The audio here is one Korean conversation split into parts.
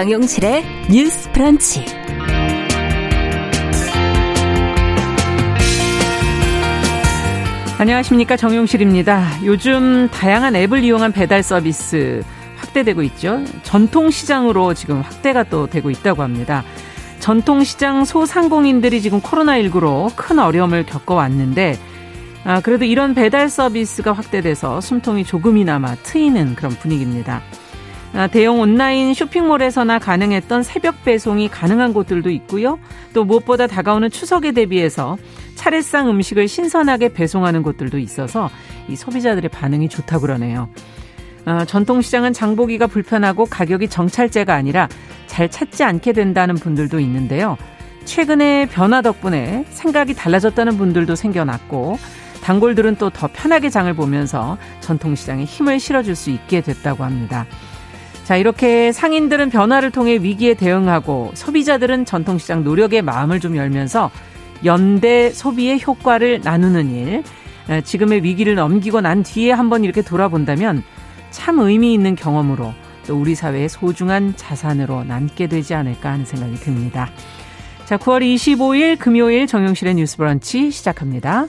정용실의 뉴스 프런치. 안녕하십니까. 정용실입니다. 요즘 다양한 앱을 이용한 배달 서비스 확대되고 있죠. 전통시장으로 지금 확대가 또 되고 있다고 합니다. 전통시장 소상공인들이 지금 코로나19로 큰 어려움을 겪어왔는데, 아, 그래도 이런 배달 서비스가 확대돼서 숨통이 조금이나마 트이는 그런 분위기입니다. 아, 대형 온라인 쇼핑몰에서나 가능했던 새벽 배송이 가능한 곳들도 있고요. 또 무엇보다 다가오는 추석에 대비해서 차례상 음식을 신선하게 배송하는 곳들도 있어서 이 소비자들의 반응이 좋다고 그러네요. 어, 전통시장은 장보기가 불편하고 가격이 정찰제가 아니라 잘 찾지 않게 된다는 분들도 있는데요. 최근에 변화 덕분에 생각이 달라졌다는 분들도 생겨났고 단골들은 또 더 편하게 장을 보면서 전통시장에 힘을 실어줄 수 있게 됐다고 합니다. 자, 이렇게 상인들은 변화를 통해 위기에 대응하고 소비자들은 전통시장 노력에 마음을 좀 열면서 연대 소비의 효과를 나누는 일, 지금의 위기를 넘기고 난 뒤에 한번 이렇게 돌아본다면 참 의미 있는 경험으로 또 우리 사회의 소중한 자산으로 남게 되지 않을까 하는 생각이 듭니다. 자, 9월 25일 금요일 정용실의 뉴스 브런치 시작합니다.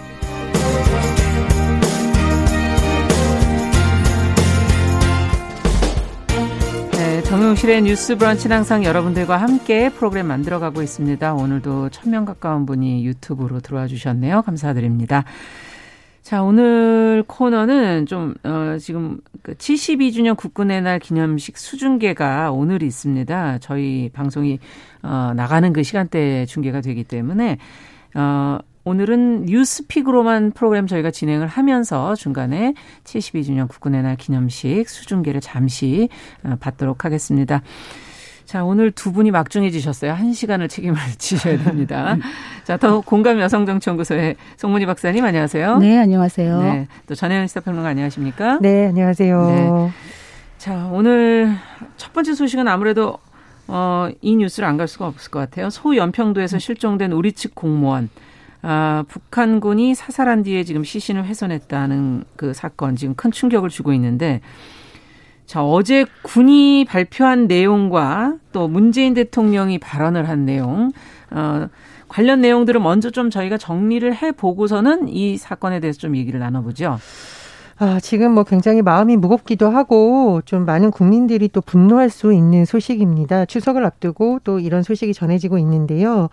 정용실의 뉴스 브런치는 항상 여러분들과 함께 프로그램 만들어가고 있습니다. 오늘도 천 명 가까운 분이 유튜브로 들어와 주셨네요. 감사드립니다. 자, 오늘 코너는 좀, 어, 지금 그 72주년 국군의 날 기념식 수중계가 오늘 있습니다. 저희 방송이, 어, 나가는 그 시간대에 중계가 되기 때문에, 어, 오늘은 뉴스픽으로만 프로그램 저희가 진행을 하면서 중간에 72주년 국군의 날 기념식 수중계를 잠시 어, 받도록 하겠습니다. 자, 오늘 두 분이 막중해지셨어요. 한 시간을 책임을 지셔야 됩니다. 자, 더 공감 여성정치연구소의 송문희 박사님 안녕하세요. 네, 안녕하세요. 네, 또 전혜연 시사평론가 안녕하십니까? 네, 안녕하세요. 네. 자, 오늘 첫 번째 소식은 아무래도 어, 이 뉴스를 안 갈 수가 없을 것 같아요. 소연평도에서 실종된 우리 측 공무원 아, 북한군이 사살한 뒤에 지금 시신을 훼손했다는 그 사건 지금 큰 충격을 주고 있는데 자, 어제 군이 발표한 내용과 또 문재인 대통령이 발언을 한 내용, 어, 관련 내용들을 먼저 좀 저희가 정리를 해 보고서는 이 사건에 대해서 좀 얘기를 나눠보죠. 아, 지금 뭐 굉장히 마음이 무겁기도 하고 좀 많은 국민들이 또 분노할 수 있는 소식입니다. 추석을 앞두고 또 이런 소식이 전해지고 있는데요.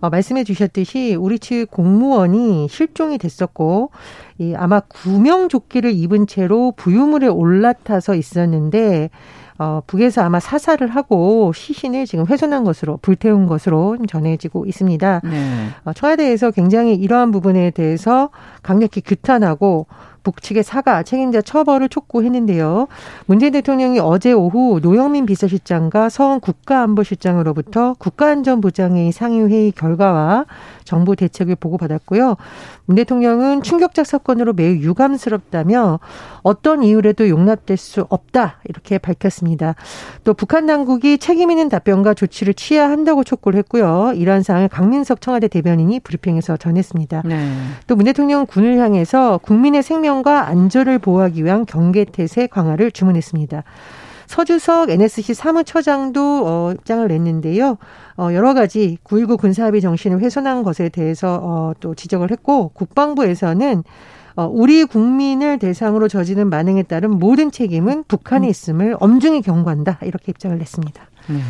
어, 말씀해 주셨듯이 우리 측 공무원이 실종이 됐었고 이 아마 구명 조끼를 입은 채로 부유물에 올라타서 있었는데 어, 북에서 아마 사살을 하고 시신을 지금 훼손한 것으로 불태운 것으로 전해지고 있습니다. 네. 어, 청와대에서 굉장히 이러한 부분에 대해서 강력히 규탄하고 북측의 사과, 책임자 처벌을 촉구했는데요. 문재인 대통령이 어제 오후 노영민 비서실장과 서훈 국가안보실장으로부터 국가안전보장회의 상임회의 결과와 정부 대책을 보고받았고요. 문 대통령은 충격적 사건으로 매우 유감스럽다며 어떤 이유라도 용납될 수 없다 이렇게 밝혔습니다. 또 북한 당국이 책임 있는 답변과 조치를 취해야 한다고 촉구를 했고요. 이러한 사항을 강민석 청와대 대변인이 브리핑에서 전했습니다. 네. 또문 대통령 군을 향해서 국민의 생명 과 안전을 보호하기 위한 경계태세 강화를 주문했습니다. 서주석 NSC 사무처장도 어, 입장을 냈는데요. 어, 여러 가지 9.19 군사합의 정신을 훼손한 것에 대해서 어, 또 지적을 했고 국방부에서는 어, 우리 국민을 대상으로 저지른 만행에 따른 모든 책임은 북한에 음. 있음을 엄중히 경고한다 이렇게 입장을 냈습니다. 네.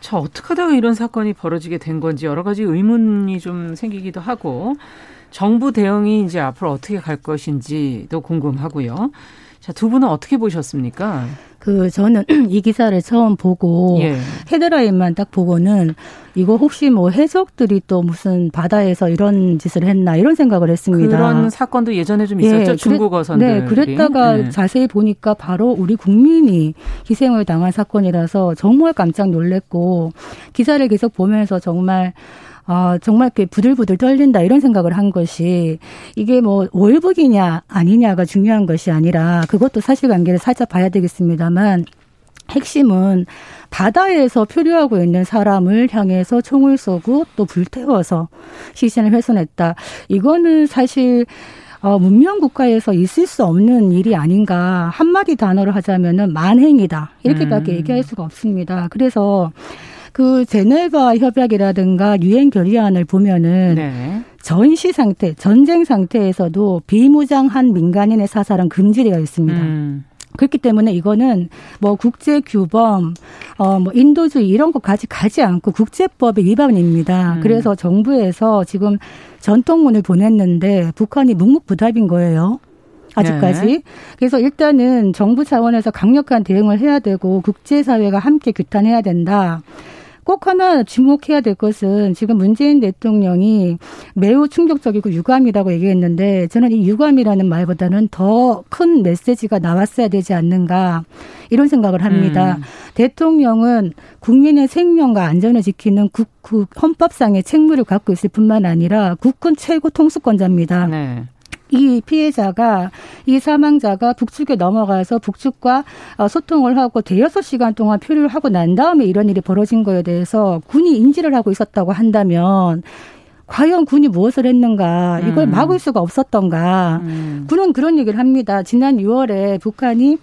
자 어떻게 하다가 이런 사건이 벌어지게 된 건지 여러 가지 의문이 좀 생기기도 하고 정부 대응이 이제 앞으로 어떻게 갈 것인지도 궁금하고요. 자, 두 분은 어떻게 보셨습니까? 그 저는 이 기사를 처음 보고 예. 헤드라인만 딱 보고는 이거 혹시 뭐 해적들이 또 무슨 바다에서 이런 짓을 했나 이런 생각을 했습니다. 그런 사건도 예전에 좀 있었죠. 예, 중국 어선들. 네, 그랬다가 예. 자세히 보니까 바로 우리 국민이 희생을 당한 사건이라서 정말 깜짝 놀랐고 기사를 계속 보면서 정말 아, 정말 이렇게 부들부들 떨린다 이런 생각을 한 것이 이게 뭐 월북이냐 아니냐가 중요한 것이 아니라 그것도 사실관계를 살짝 봐야 되겠습니다만 핵심은 바다에서 표류하고 있는 사람을 향해서 총을 쏘고 또 불태워서 시신을 훼손했다. 이거는 사실 어, 문명 국가에서 있을 수 없는 일이 아닌가 한마디 단어로 하자면은 만행이다 이렇게밖에 음. 얘기할 수가 없습니다. 그래서 그 제네바 협약이라든가 유엔 결의안을 보면은 네. 전시 상태, 전쟁 상태에서도 비무장한 민간인의 사살은 금지되어 있습니다. 음. 그렇기 때문에 이거는 뭐 국제 규범, 어, 뭐 인도주의 이런 것까지 가지 않고 국제법의 위반입니다. 음. 그래서 정부에서 지금 전통문을 보냈는데 북한이 묵묵부답인 거예요. 아직까지. 네. 그래서 일단은 정부 차원에서 강력한 대응을 해야 되고 국제사회가 함께 규탄해야 된다. 꼭 하나 주목해야 될 것은 지금 문재인 대통령이 매우 충격적이고 유감이라고 얘기했는데 저는 이 유감이라는 말보다는 더 큰 메시지가 나왔어야 되지 않는가 이런 생각을 합니다. 음. 대통령은 국민의 생명과 안전을 지키는 국, 국 헌법상의 책무를 갖고 있을 뿐만 아니라 국군 최고 통수권자입니다. 네. 이 피해자가 이 사망자가 북측에 넘어가서 북측과 어, 소통을 하고 대여섯 시간 동안 표류를 하고 난 다음에 이런 일이 벌어진 거에 대해서 군이 인지를 하고 있었다고 한다면 과연 군이 무엇을 했는가 이걸 음. 막을 수가 없었던가 음. 군은 그런 얘기를 합니다. 지난 6월에 북한이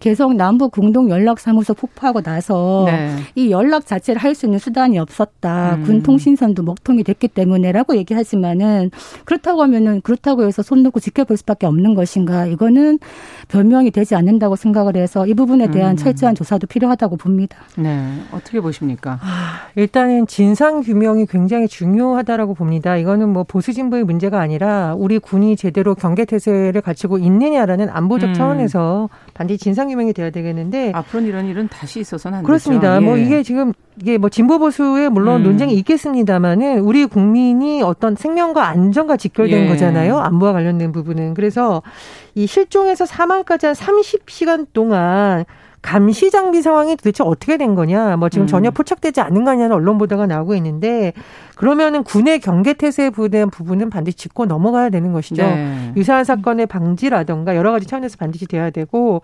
계속 남북 공동 연락 사무소 폭파하고 나서 네. 이 연락 자체를 할 수 있는 수단이 없었다. 음. 군 통신선도 먹통이 됐기 때문에라고 얘기하지만은 그렇다고 하면은 그렇다고 해서 손 놓고 지켜볼 수밖에 없는 것인가? 이거는 변명이 되지 않는다고 생각을 해서 이 부분에 대한 음. 철저한 조사도 필요하다고 봅니다. 네. 어떻게 보십니까? 아, 일단은 진상 규명이 굉장히 중요하다라고 봅니다. 이거는 뭐 보수 진보의 문제가 아니라 우리 군이 제대로 경계 태세를 갖추고 있느냐라는 안보적 음. 차원에서 반드시 진상 진상규명이 돼야 되겠는데 앞으로는 이런 일은 다시 있어서는 안 그렇습니다. 되죠. 뭐 예. 뭐 이게 지금 이게 뭐 진보 보수에 물론 음. 논쟁이 있겠습니다만은 우리 국민이 어떤 생명과 안전과 직결된 예. 거잖아요. 안보와 관련된 부분은 그래서 이 실종에서 사망까지 한 30시간 동안 감시 장비 상황이 도대체 어떻게 된 거냐, 뭐 지금 음. 전혀 포착되지 않는 거냐는 언론 보도가 나오고 있는데 그러면은 군의 경계 태세에 대한 부분은 반드시 짚고 넘어가야 되는 것이죠. 네. 유사한 사건의 방지라던가 여러 가지 차원에서 반드시 돼야 되고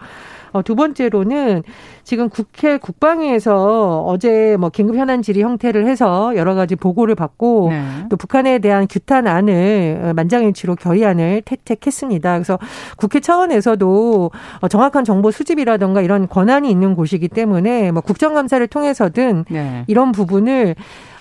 어, 두 번째로는 지금 국회 국방위에서 어제 뭐 긴급 현안 질의 형태를 해서 여러 가지 보고를 받고 네. 또 북한에 대한 규탄안을 만장일치로 결의안을 채택했습니다. 그래서 국회 차원에서도 어, 정확한 정보 수집이라던가 이런 권한이 있는 곳이기 때문에 뭐 국정감사를 통해서든 네. 이런 부분을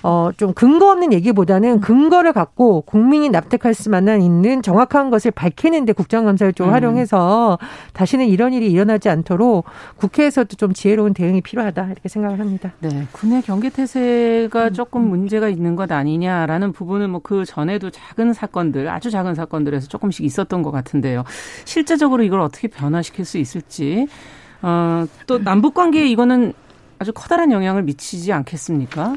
어, 좀 근거 없는 얘기보다는 근거를 갖고 국민이 납득할 수만한 있는 정확한 것을 밝히는데 국정감사를 좀 음. 활용해서 다시는 이런 일이 일어나지 않도록 국회에서도 좀 지혜로운 대응이 필요하다 이렇게 생각을 합니다. 네. 군의 경계 태세가 조금 문제가 있는 것 아니냐라는 부분은 뭐 그 전에도 작은 사건들, 아주 작은 사건들에서 조금씩 있었던 것 같은데요. 실제적으로 이걸 어떻게 변화시킬 수 있을지. 어, 또 남북 관계에 이거는 아주 커다란 영향을 미치지 않겠습니까?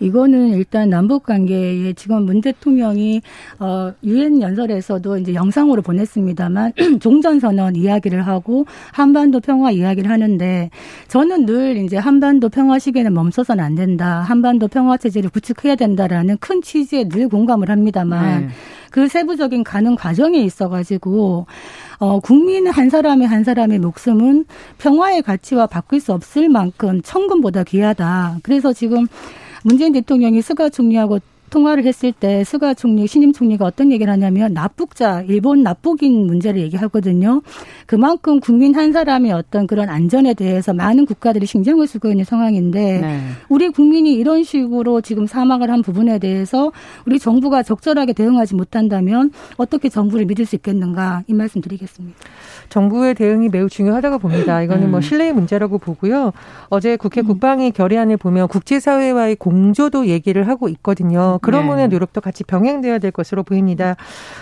이거는 일단 남북 관계에 지금 문 대통령이 어 유엔 연설에서도 이제 영상으로 보냈습니다만 종전 선언 이야기를 하고 한반도 평화 이야기를 하는데 저는 늘 이제 한반도 평화 시기에는 멈춰서는 안 된다. 한반도 평화 체제를 구축해야 된다라는 큰 취지에 늘 공감을 합니다만 네. 그 세부적인 가능 과정에 있어가지고 어, 국민 한 사람의 한 사람의 목숨은 평화의 가치와 바꿀 수 없을 만큼 천금보다 귀하다. 그래서 지금 문재인 대통령이 스가 총리하고 통화를 했을 때 스가 총리, 신임 총리가 어떤 얘기를 하냐면 납북자, 일본 납북인 문제를 얘기하거든요. 그만큼 국민 한 사람의 어떤 그런 안전에 대해서 많은 국가들이 신경을 쓰고 있는 상황인데 네. 우리 국민이 이런 식으로 지금 사망을 한 부분에 대해서 우리 정부가 적절하게 대응하지 못한다면 어떻게 정부를 믿을 수 있겠는가 이 말씀 드리겠습니다. 정부의 대응이 매우 중요하다고 봅니다. 이거는 뭐 음. 신뢰의 문제라고 보고요. 어제 국회 음. 국방위 결의안을 보면 국제사회와의 공조도 얘기를 하고 있거든요. 그런 네. 분의 노력도 같이 병행돼야 될 것으로 보입니다.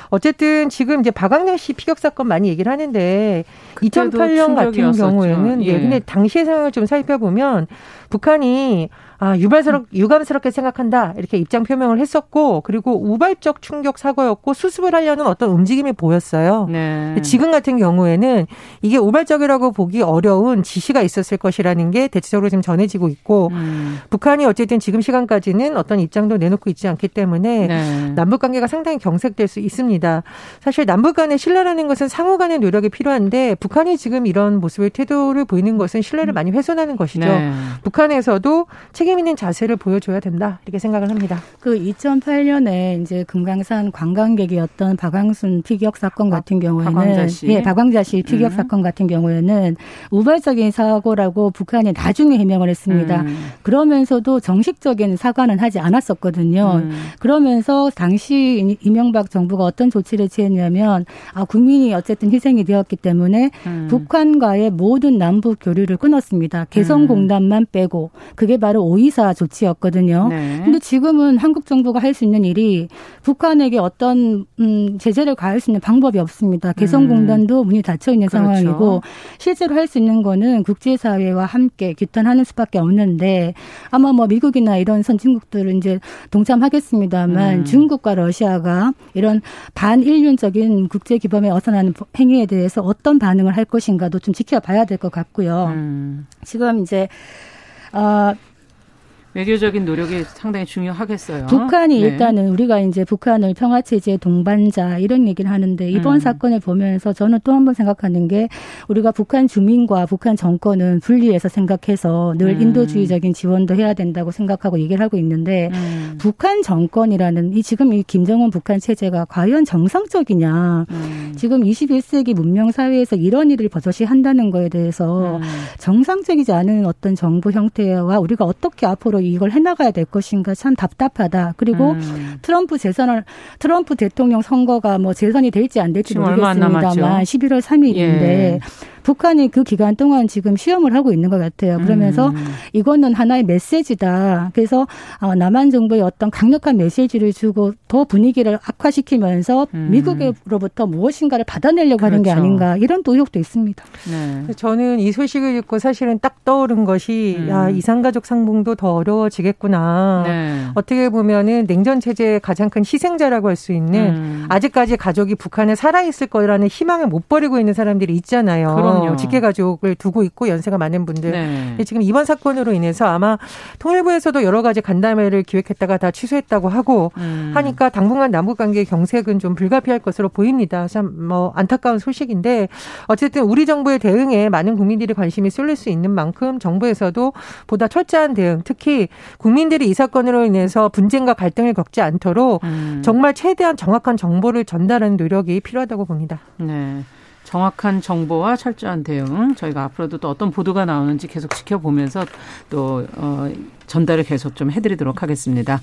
어쨌든 지금 이제 박광렬 씨 피격 사건 많이 얘기를 하는데 2008년 같은 경우에는 예. 예. 근데 당시의 상황을 좀 살펴보면 북한이 아, 유발스럽, 유감스럽게 생각한다. 이렇게 입장 표명을 했었고, 그리고 우발적 충격 사고였고, 수습을 하려는 어떤 움직임이 보였어요. 네. 지금 같은 경우에는 이게 우발적이라고 보기 어려운 지시가 있었을 것이라는 게 대체적으로 지금 전해지고 있고, 음. 북한이 어쨌든 지금 시간까지는 어떤 입장도 내놓고 있지 않기 때문에 네. 남북 관계가 상당히 경색될 수 있습니다. 사실 남북 간의 신뢰라는 것은 상호 간의 노력이 필요한데, 북한이 지금 이런 모습의 태도를 보이는 것은 신뢰를 많이 훼손하는 것이죠. 네. 북한에서도 책임 있는 자세를 보여줘야 된다 이렇게 생각을 합니다. 그 2008년에 이제 금강산 관광객이었던 박광순 피격 사건 같은 경우에는 박광자 씨. 예, 박광자 씨 피격 음. 사건 같은 경우에는 우발적인 사고라고 북한이 나중에 해명을 했습니다. 음. 그러면서도 정식적인 사과는 하지 않았었거든요. 음. 그러면서 당시 이명박 정부가 어떤 조치를 취했냐면 아 국민이 어쨌든 희생이 되었기 때문에 음. 북한과의 모든 남북 교류를 끊었습니다. 개성공단만 빼고 그게 바로 오이사 조치였거든요. 네. 근데 지금은 한국 정부가 할 수 있는 일이 북한에게 어떤 음 제재를 가할 수 있는 방법이 없습니다. 개성공단도 음. 문이 닫혀 있는 그렇죠. 상황이고 실제로 할 수 있는 거는 국제사회와 함께 규탄하는 수밖에 없는데 아마 뭐 미국이나 이런 선진국들은 이제 동참하겠습니다만 음. 중국과 러시아가 이런 반인륜적인 국제 기범에 어선하는 행위에 대해서 어떤 반응을 할 것인가도 좀 지켜봐야 될 것 같고요. 음. 지금 이제 어, 외교적인 노력이 상당히 중요하겠어요. 북한이 네. 일단은 우리가 이제 북한을 평화 체제 동반자 이런 얘기를 하는데 이번 음. 사건을 보면서 저는 또 한 번 생각하는 게 우리가 북한 주민과 북한 정권은 분리해서 생각해서 늘 음. 인도주의적인 지원도 해야 된다고 생각하고 얘기를 하고 있는데 음. 북한 정권이라는 이 지금 이 김정은 북한 체제가 과연 정상적이냐 음. 지금 21세기 문명 사회에서 이런 일을 버젓이 한다는 거에 대해서 음. 정상적이지 않은 어떤 정부 형태와 우리가 어떻게 앞으로 이걸 해나가야 될 것인가 참 답답하다. 그리고 음. 트럼프 재선을 트럼프 대통령 선거가 뭐 재선이 될지 안 될지 모르겠습니다만 11월 3일인데 예. 북한이 그 기간 동안 지금 시험을 하고 있는 것 같아요. 그러면서 음. 이거는 하나의 메시지다. 그래서 어, 남한 정부의 어떤 강력한 메시지를 주고 더 분위기를 악화시키면서 음. 미국으로부터 무엇인가를 받아내려고 그렇죠. 하는 게 그렇죠. 아닌가 이런 또 의혹도 있습니다. 네. 저는 이 소식을 듣고 사실은 딱 떠오른 것이 음. 야 이산가족 상봉도 더 어려워지겠구나. 네. 어떻게 보면은 냉전 체제의 가장 큰 희생자라고 할 수 있는 음. 아직까지 가족이 북한에 살아 있을 거라는 희망을 못 버리고 있는 사람들이 있잖아요. 그럼 그럼요. 직계 가족을 두고 있고 연세가 많은 분들. 네. 지금 이번 사건으로 인해서 아마 통일부에서도 여러 가지 간담회를 기획했다가 다 취소했다고 하고 음. 하니까 당분간 남북 관계 경색은 좀 불가피할 것으로 보입니다. 참 뭐 안타까운 소식인데 어쨌든 우리 정부의 대응에 많은 국민들이 관심이 쏠릴 수 있는 만큼 정부에서도 보다 철저한 대응, 특히 국민들이 이 사건으로 인해서 분쟁과 갈등을 겪지 않도록 음. 정말 최대한 정확한 정보를 전달하는 노력이 필요하다고 봅니다. 네. 정확한 정보와 철저한 대응 저희가 앞으로도 또 어떤 보도가 나오는지 계속 지켜보면서 또 어, 전달을 계속 좀 해드리도록 하겠습니다.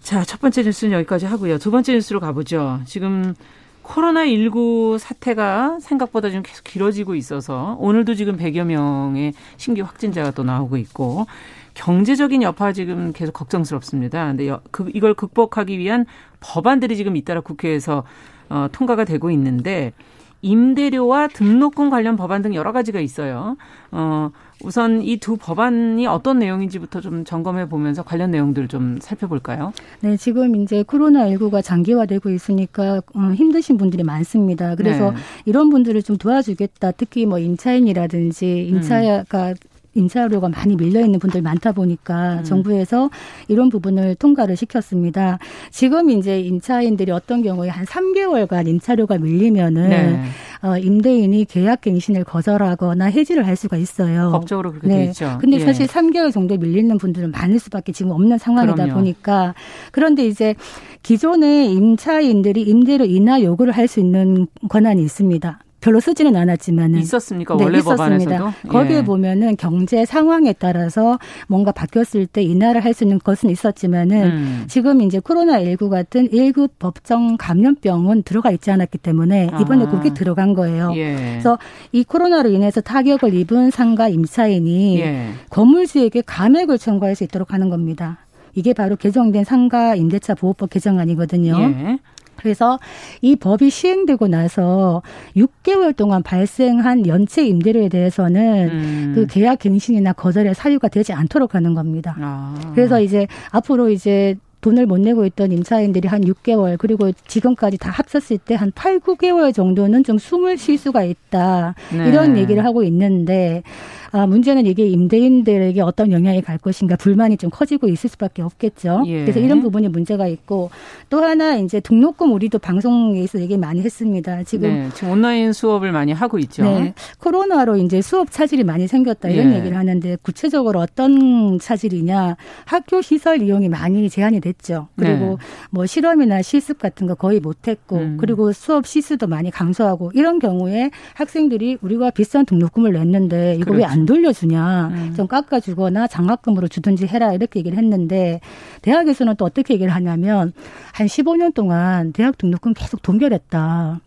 자, 첫 번째 뉴스는 여기까지 하고요. 두 번째 뉴스로 가보죠. 지금 코로나19 사태가 생각보다 좀 계속 길어지고 있어서 오늘도 지금 100여 명의 신규 확진자가 또 나오고 있고 경제적인 여파 지금 계속 걱정스럽습니다. 근데 그, 이걸 극복하기 위한 법안들이 지금 잇따라 국회에서 어, 통과가 되고 있는데 임대료와 등록금 관련 법안 등 여러 가지가 있어요. 어, 우선 이 두 법안이 어떤 내용인지부터 좀 점검해 보면서 관련 내용들 좀 살펴볼까요? 네, 지금 이제 코로나19가 장기화되고 있으니까 음, 힘드신 분들이 많습니다. 그래서 네. 이런 분들을 좀 도와주겠다. 특히 뭐 임차인이라든지 임차가 음. 임차료가 많이 밀려 있는 분들이 많다 보니까 음. 정부에서 이런 부분을 통과를 시켰습니다. 지금 이제 임차인들이 어떤 경우에 한 3개월간 임차료가 밀리면은 네. 어, 임대인이 계약 갱신을 거절하거나 해지를 할 수가 있어요. 법적으로 그렇게 네. 돼 있죠. 근데 예. 사실 3개월 정도 밀리는 분들은 많을 수밖에 지금 없는 상황이다 그럼요. 보니까 그런데 이제 기존의 임차인들이 임대료 인하 요구를 할 수 있는 권한이 있습니다. 별로 쓰지는 않았지만은 있었습니까? 네, 원래 있었습니다. 법안에서도? 거기에 예. 보면은 경제 상황에 따라서 뭔가 바뀌었을 때 인하를 할 수 있는 것은 있었지만은 음. 지금 이제 코로나 19 같은 1급 법정 감염병은 들어가 있지 않았기 때문에 이번에 아. 그게 들어간 거예요. 예. 그래서 이 코로나로 인해서 타격을 입은 상가 임차인이 예. 건물주에게 감액을 청구할 수 있도록 하는 겁니다. 이게 바로 개정된 상가 임대차 보호법 개정안이거든요. 예. 그래서 이 법이 시행되고 나서 6개월 동안 발생한 연체 임대료에 대해서는 음. 그 계약 갱신이나 거절의 사유가 되지 않도록 하는 겁니다. 아. 그래서 이제 앞으로 이제 돈을 못 내고 있던 임차인들이 한 6개월 그리고 지금까지 다 합쳤을 때 한 8, 9개월 정도는 좀 숨을 쉴 수가 있다. 네. 이런 얘기를 하고 있는데 아, 문제는 이게 임대인들에게 어떤 영향이 갈 것인가 불만이 좀 커지고 있을 수밖에 없겠죠. 예. 그래서 이런 부분이 문제가 있고 또 하나 이제 등록금 우리도 방송에서 얘기 많이 했습니다. 지금, 네, 지금 온라인 수업을 많이 하고 있죠. 네, 코로나로 이제 수업 차질이 많이 생겼다 이런 예. 얘기를 하는데 구체적으로 어떤 차질이냐 학교 시설 이용이 많이 제한이 됐죠. 그리고 네. 뭐 실험이나 실습 같은 거 거의 못했고 음. 그리고 수업 시수도 많이 감소하고 이런 경우에 학생들이 우리가 비싼 등록금을 냈는데 이거 그렇죠. 왜안 돌려주냐, 음. 좀 깎아주거나 장학금으로 주든지 해라 이렇게 얘기를 했는데 대학에서는 또 어떻게 얘기를 하냐면 한 15년 동안 대학 등록금 계속 동결했다.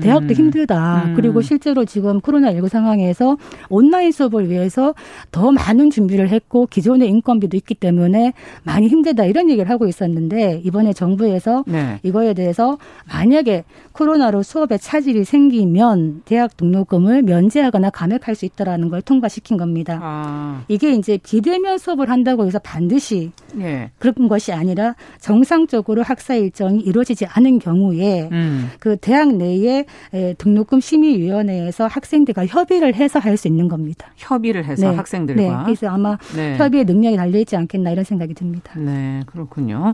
대학도 음. 힘들다. 음. 그리고 실제로 지금 코로나19 상황에서 온라인 수업을 위해서 더 많은 준비를 했고 기존의 인건비도 있기 때문에 많이 힘들다 이런 얘기를 하고 있었는데 이번에 정부에서 네. 이거에 대해서 만약에 코로나로 수업에 차질이 생기면 대학 등록금을 면제하거나 감액할 수 있다라는 걸 통과시킨 겁니다. 아. 이게 이제 비대면 수업을 한다고 해서 반드시 네. 그런 것이 아니라 정상적으로 학사 일정이 이루어지지 않은 경우에 음. 그 대학 내에 등록금 심의위원회에서 학생들과 협의를 해서 할 수 있는 겁니다. 협의를 해서 네. 학생들과. 네. 그래서 아마 네. 협의의 능력이 달려 있지 않겠나 이런 생각이 듭니다. 네, 그렇군요.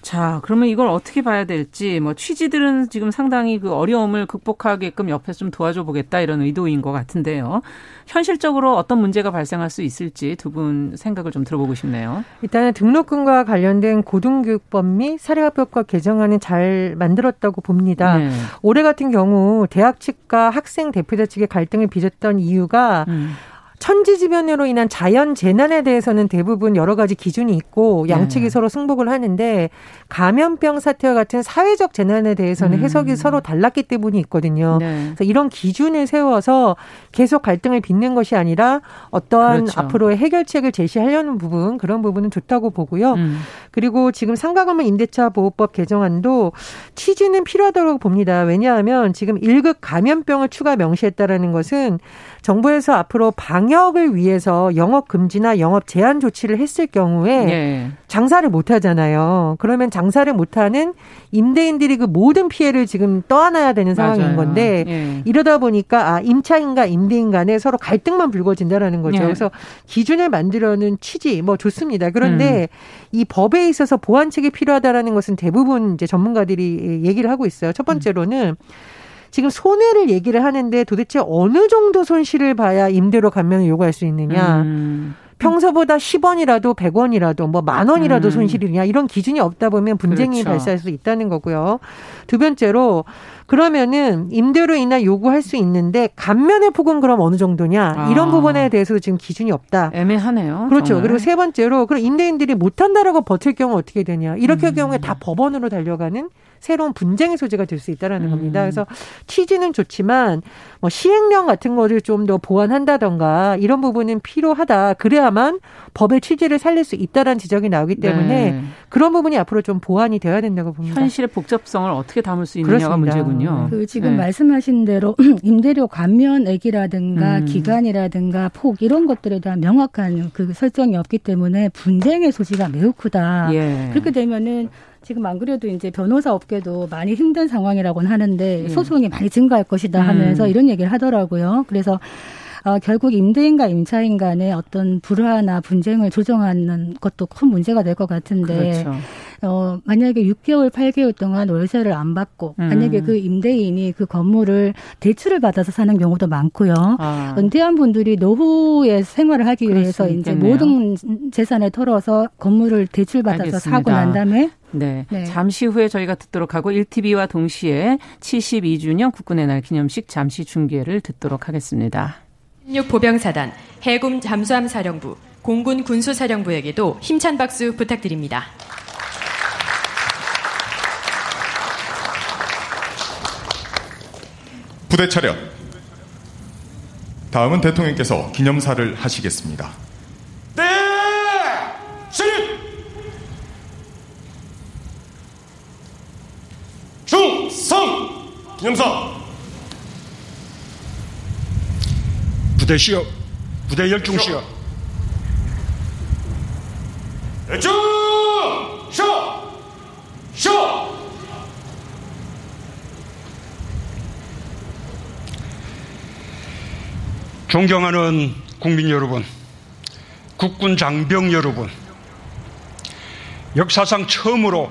자, 그러면 이걸 어떻게 봐야 될지 뭐 취지들은 지금 상당히 그 어려움을 극복하게끔 옆에서 좀 도와줘 보겠다 이런 의도인 것 같은데요. 현실적으로 어떤 문제가 발생할 수 있을지 두 분 생각을 좀 들어보고 싶네요. 일단은 등록금과 관련된 고등교육법 및 사립학교법 개정안은 잘 만들었다고 봅니다. 네. 올해 같은 경우 대학 측과 학생 대표자 측의 갈등을 빚었던 이유가 음. 천지지변으로 인한 자연 재난에 대해서는 대부분 여러 가지 기준이 있고 양측이 네. 서로 승복을 하는데 감염병 사태와 같은 사회적 재난에 대해서는 음. 해석이 서로 달랐기 때문이 있거든요. 네. 그래서 이런 기준을 세워서 계속 갈등을 빚는 것이 아니라 어떠한 그렇죠. 앞으로의 해결책을 제시하려는 부분 그런 부분은 좋다고 보고요. 음. 그리고 지금 상가건물 임대차 보호법 개정안도 취지는 필요하다고 봅니다. 왜냐하면 지금 1급 감염병을 추가 명시했다라는 것은 정부에서 앞으로 방 역을 위해서 영업 금지나 영업 제한 조치를 했을 경우에 네. 장사를 못 하잖아요. 그러면 장사를 못 하는 임대인들이 그 모든 피해를 지금 떠안아야 되는 상황인 맞아요. 건데 네. 이러다 보니까 아 임차인과 임대인 간에 서로 갈등만 불거진다라는 거죠. 네. 그래서 기준을 만들어는 취지 뭐 좋습니다. 그런데 음. 이 법에 있어서 보완책이 필요하다라는 것은 대부분 이제 전문가들이 얘기를 하고 있어요. 첫 번째로는 음. 지금 손해를 얘기를 하는데 도대체 어느 정도 손실을 봐야 임대료 감면을 요구할 수 있느냐. 음. 평소보다 10원이라도 100원이라도 뭐 만 원이라도 음. 손실이냐 이런 기준이 없다 보면 분쟁이 그렇죠. 발생할 수 있다는 거고요. 두 번째로 그러면은 임대료 인하 요구할 수 있는데 감면의 폭은 그럼 어느 정도냐 아. 이런 부분에 대해서도 지금 기준이 없다. 애매하네요. 그렇죠. 정말. 그리고 세 번째로 그럼 임대인들이 못한다라고 버틸 경우 어떻게 되냐 이렇게 음. 경우에 다 법원으로 달려가는 새로운 분쟁의 소지가 될 수 있다라는 음. 겁니다. 그래서 취지는 좋지만 뭐 시행령 같은 거를 좀 더 보완한다던가 이런 부분은 필요하다. 그래야만 법의 취지를 살릴 수 있다라는 지적이 나오기 때문에 네. 그런 부분이 앞으로 좀 보완이 되어야 된다고 봅니다. 현실의 복잡성을 어떻게 담을 수 있느냐가 그렇습니다. 문제군요. 그 지금 네. 말씀하신 대로 임대료 감면액이라든가 음. 기간이라든가 폭 이런 것들에 대한 명확한 그 설정이 없기 때문에 분쟁의 소지가 매우 크다. 예. 그렇게 되면은 지금 안 그래도 이제 변호사 업계도 많이 힘든 상황이라고는 하는데 예. 소송이 많이 증가할 것이다 하면서 음. 이런 얘기를 하더라고요. 그래서 어, 결국 임대인과 임차인 간의 어떤 불화나 분쟁을 조정하는 것도 큰 문제가 될 것 같은데 그렇죠. 어 만약에 6개월, 8개월 동안 월세를 안 받고 음. 만약에 그 임대인이 그 건물을 대출을 받아서 사는 경우도 많고요. 아. 은퇴한 분들이 노후에 생활을 하기 위해서 이제 모든 재산을 털어서 건물을 대출받아서 알겠습니다. 사고 난 다음에 네. 네. 잠시 후에 저희가 듣도록 하고 1TV와 동시에 72주년 국군의 날 기념식 잠시 중계를 듣도록 하겠습니다. 16 보병사단 해군 잠수함 사령부 공군 군수사령부에게도 힘찬 박수 부탁드립니다. 부대 차렷. 다음은 대통령께서 기념사를 하시겠습니다. 네! 승리! 충성! 기념사! 부대 시여, 부대 열중 시여. 열중! 시여! 시여! 존경하는 국민 여러분, 국군 장병 여러분, 역사상 처음으로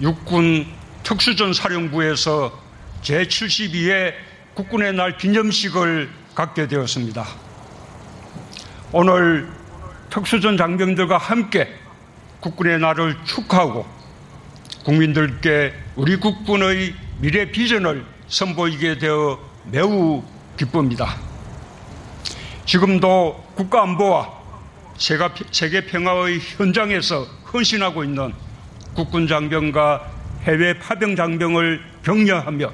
육군 특수전 사령부에서 제72회 국군의 날 기념식을 갖게 되었습니다. 오늘 특수전 장병들과 함께 국군의 날을 축하하고 국민들께 우리 국군의 미래 비전을 선보이게 되어 매우 기쁩니다. 지금도 국가 안보와 세계 평화의 현장에서 헌신하고 있는 국군 장병과 해외 파병 장병을 격려하며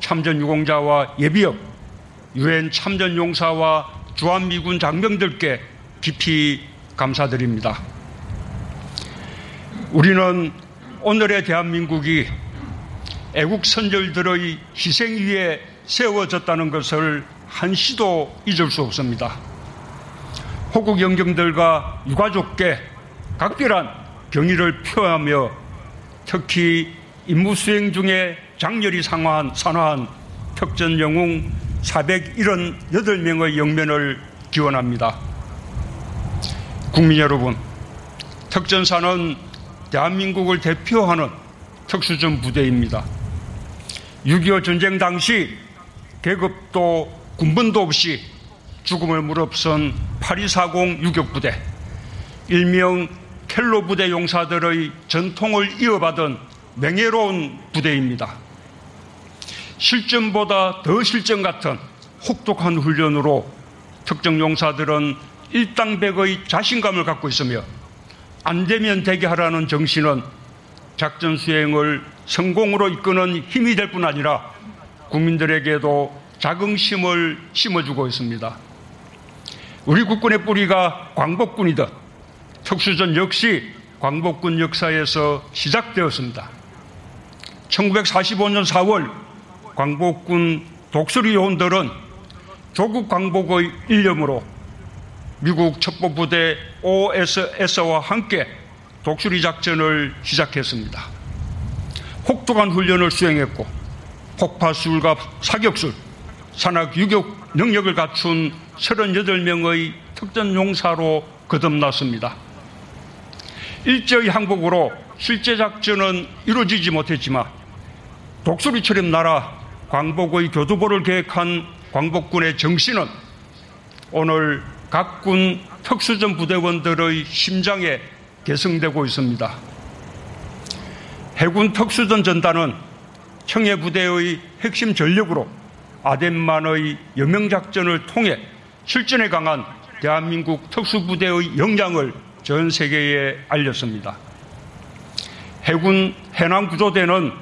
참전 유공자와 예비역, 유엔 참전 용사와 주한 미군 장병들께 깊이 감사드립니다. 우리는 오늘의 대한민국이 애국 선절들의 희생 위에 세워졌다는 것을 한시도 잊을 수 없습니다. 호국 영경들과 유가족께 각별한 경의를 표하며 특히 임무 수행 중에 장렬히 상환, 산화한 특전 영웅 478명의 영면을 기원합니다. 국민 여러분, 특전사는 대한민국을 대표하는 특수전 부대입니다. 6.25 전쟁 당시 계급도 군번도 없이 죽음을 무릅쓴 8240 유격부대, 일명 켈로 부대 용사들의 전통을 이어받은 명예로운 부대입니다. 실전보다 더 실전 같은 혹독한 훈련으로 특정 용사들은 일당백의 자신감을 갖고 있으며 안 되면 되게 하라는 정신은 작전 수행을 성공으로 이끄는 힘이 될 뿐 아니라 국민들에게도 자긍심을 심어주고 있습니다. 우리 국군의 뿌리가 광복군이다. 특수전 역시 광복군 역사에서 시작되었습니다. 1945년 4월 광복군 독수리 요원들은 조국 광복의 일념으로 미국 첩보부대 OSS와 함께 독수리 작전을 시작했습니다. 혹독한 훈련을 수행했고 폭파술과 사격술, 산악 유격 능력을 갖춘 38명의 특전 용사로 거듭났습니다. 일제의 항복으로 실제 작전은 이루어지지 못했지만 독수리처럼 날아 광복의 교두보를 계획한 광복군의 정신은 오늘 각 군 특수전 부대원들의 심장에 계승되고 있습니다. 해군 특수전 전단은 청해 부대의 핵심 전력으로 아덴만의 여명작전을 통해 실전에 강한 대한민국 특수부대의 역량을 전 세계에 알렸습니다. 해군 해남구조대는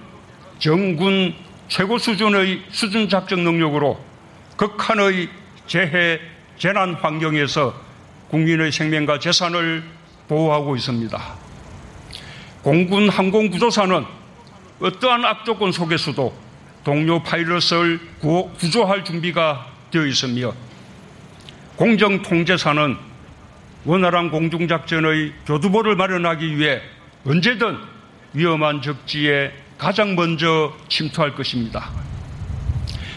정군 최고 수준의 수준 작전 능력으로 극한의 재해 재난 환경에서 국민의 생명과 재산을 보호하고 있습니다. 공군 항공구조사는 어떠한 악조건 속에서도 동료 파일럿을 구조할 준비가 되어 있으며 공정통제사는 원활한 공중작전의 교두보를 마련하기 위해 언제든 위험한 적지에 가장 먼저 침투할 것입니다.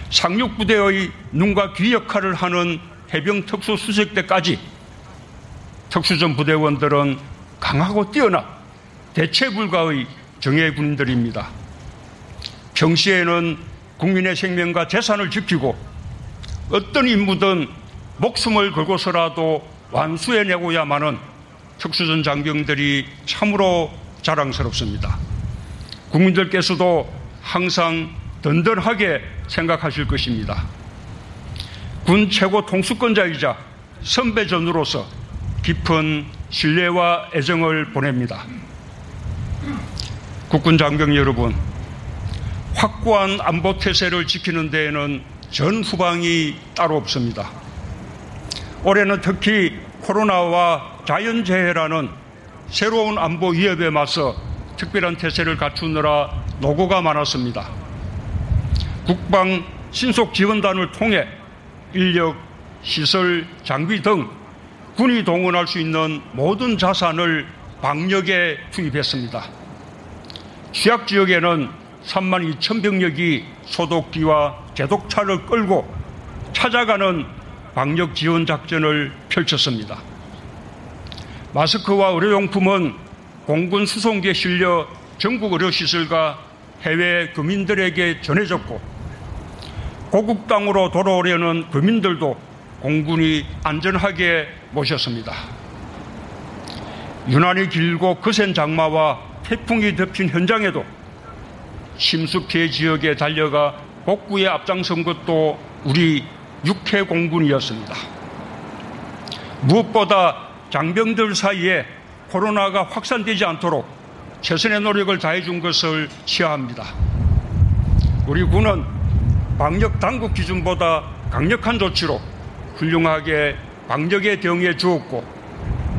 상륙부대의 눈과 귀 역할을 하는 해병 특수수색대까지 특수전 부대원들은 강하고 뛰어난 대체 불가의 정예 군인들입니다. 평시에는 국민의 생명과 재산을 지키고 어떤 임무든 목숨을 걸고서라도 완수해내고야만은 특수전 장병들이 참으로 자랑스럽습니다. 국민들께서도 항상 든든하게 생각하실 것입니다. 군 최고 통수권자이자 선배전으로서 깊은 신뢰와 애정을 보냅니다. 국군 장병 여러분, 확고한 안보 태세를 지키는 데에는 전 후방이 따로 없습니다. 올해는 특히 코로나와 자연재해라는 새로운 안보 위협에 맞서 특별한 태세를 갖추느라 노고가 많았습니다. 국방 신속 지원단을 통해 인력, 시설, 장비 등 군이 동원할 수 있는 모든 자산을 방역에 투입했습니다. 취약 지역에는 3만 2천 병력이 소독기와 제독차를 끌고 찾아가는 방역 지원 작전을 펼쳤습니다. 마스크와 의료용품은 공군 수송기에 실려 전국 의료시설과 해외 교민들에게 전해졌고 고국 땅으로 돌아오려는 교민들도 공군이 안전하게 모셨습니다. 유난히 길고 거센 장마와 태풍이 덮인 현장에도 심수 피해 지역에 달려가 복구에 앞장선 것도 우리 육해 공군이었습니다. 무엇보다 장병들 사이에 코로나가 확산되지 않도록 최선의 노력을 다해준 것을 시하합니다. 우리 군은 방역 당국 기준보다 강력한 조치로 훌륭하게 방역에 대응해 주었고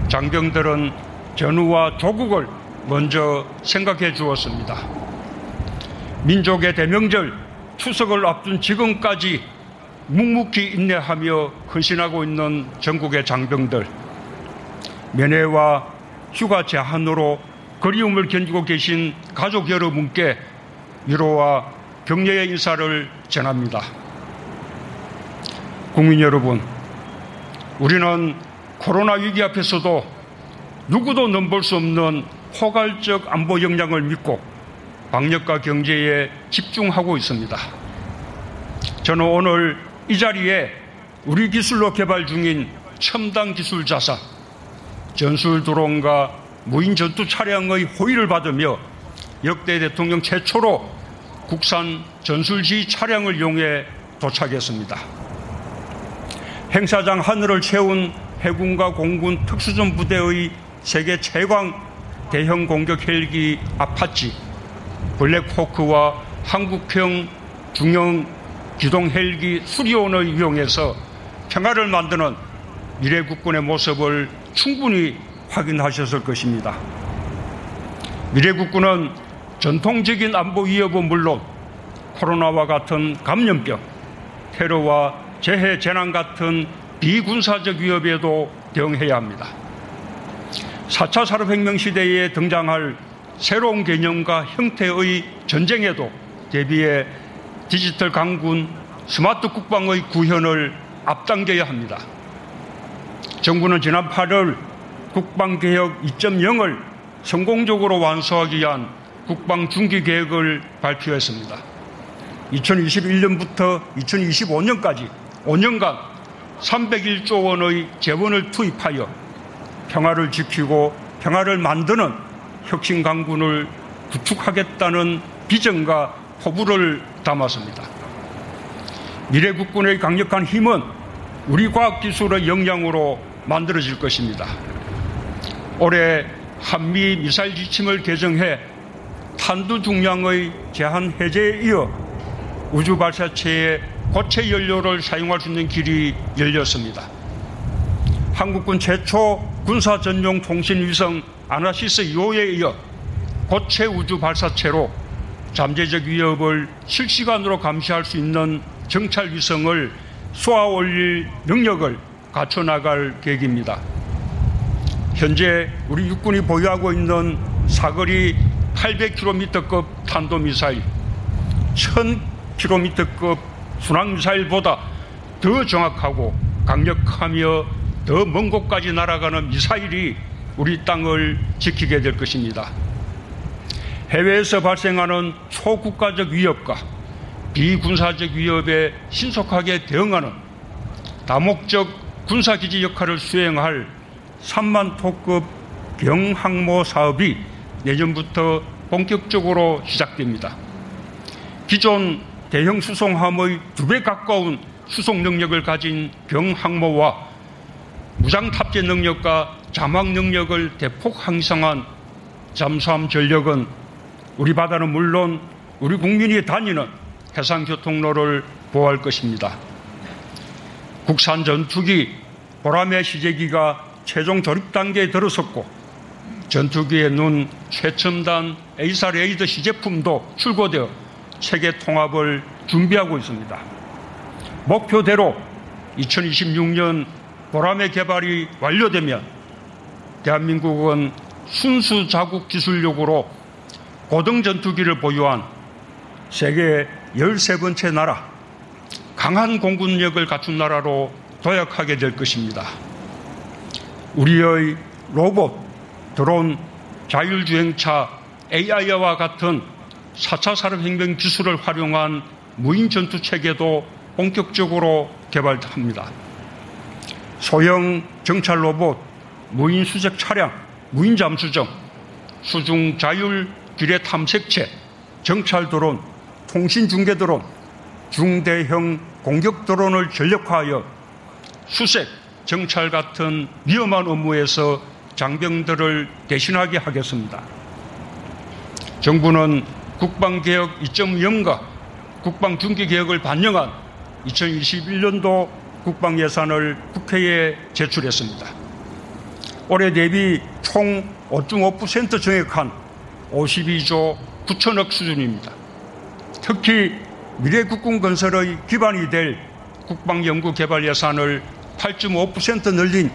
장병들은 전우와 조국을 먼저 생각해 주었습니다. 민족의 대명절 추석을 앞둔 지금까지 묵묵히 인내하며 헌신하고 있는 전국의 장병들 면회와 휴가 제한으로 그리움을 견디고 계신 가족 여러분께 위로와 격려의 인사를 전합니다. 국민 여러분, 우리는 코로나 위기 앞에서도 누구도 넘볼 수 없는 포괄적 안보 역량을 믿고 방역과 경제에 집중하고 있습니다. 저는 오늘 이 자리에 우리 기술로 개발 중인 첨단 기술 자산, 전술 드론과 무인 전투 차량의 호의를 받으며 역대 대통령 최초로 국산 전술지휘 차량을 이용해 도착했습니다. 행사장 하늘을 채운 해군과 공군 특수전 부대의 세계 최강 대형 공격 헬기 아파치, 블랙호크와 한국형 중형 기동 헬기 수리온을 이용해서 평화를 만드는 미래 국군의 모습을 충분히 확인하셨을 것입니다. 미래 국군은 전통적인 안보 위협은 물론 코로나와 같은 감염병, 테러와 재해 재난 같은 비군사적 위협에도 대응해야 합니다. 4차 산업혁명 시대에 등장할 새로운 개념과 형태의 전쟁에도 대비해 디지털 강군, 스마트 국방의 구현을 앞당겨야 합니다. 정부는 지난 8월 국방개혁 2.0을 성공적으로 완수하기 위한 국방 중기 계획을 발표했습니다. 2021년부터 2025년까지 5년간 301조 원의 재원을 투입하여 평화를 지키고 평화를 만드는 혁신 강군을 구축하겠다는 비전과 포부를 담았습니다. 미래 국군의 강력한 힘은 우리 과학기술의 역량으로 만들어질 것입니다. 올해 한미 미사일 지침을 개정해 탄두 중량의 제한 해제에 이어 우주 발사체의 고체 연료를 사용할 수 있는 길이 열렸습니다. 한국군 최초 군사 전용 통신 위성 아나시스 2호에 이어 고체 우주 발사체로 잠재적 위협을 실시간으로 감시할 수 있는 정찰 위성을 쏘아 올릴 능력을 갖춰 나갈 계획입니다. 현재 우리 육군이 보유하고 있는 사거리 800km급 탄도미사일, 1000km급 순항미사일보다 더 정확하고 강력하며 더 먼 곳까지 날아가는 미사일이 우리 땅을 지키게 될 것입니다. 해외에서 발생하는 초국가적 위협과 비군사적 위협에 신속하게 대응하는 다목적 군사기지 역할을 수행할 3만 토급 경항모 사업이 내년부터 본격적으로 시작됩니다. 기존 대형 수송함의 두 배 가까운 수송 능력을 가진 경항모와 무장 탑재 능력과 자막 능력을 대폭 향상한 잠수함 전력은 우리 바다는 물론 우리 국민이 다니는 해상 교통로를 보호할 것입니다. 국산 전투기 보람의 시제기가 최종 조립 단계에 들어섰고 전투기에 눈 최첨단 A사 레이더 시제품도 출고되어 체계 통합을 준비하고 있습니다. 목표대로 2026년 보람의 개발이 완료되면 대한민국은 순수 자국 기술력으로 고등 전투기를 보유한 세계 13번째 나라, 강한 공군력을 갖춘 나라로 도약하게 될 것입니다. 우리의 로봇, 드론, 자율주행차, AI와 같은 4차 산업혁명 기술을 활용한 무인 전투 체계도 본격적으로 개발합니다. 소형 정찰 로봇, 무인 수색 차량, 무인 잠수정, 수중 자율 기뢰 탐색체, 정찰 드론, 통신 중계 드론, 중대형 공격 드론을 전력화하여 수색, 정찰 같은 위험한 업무에서 장병들을 대신하게 하겠습니다. 정부는 국방개혁 2.0과 국방중기개혁을 반영한 2021년도 국방예산을 국회에 제출했습니다. 올해 대비 총 5.5% 정액한 52조 9천억 수준입니다. 특히 미래 국군 건설의 기반이 될 국방연구개발 예산을 8.5% 늘린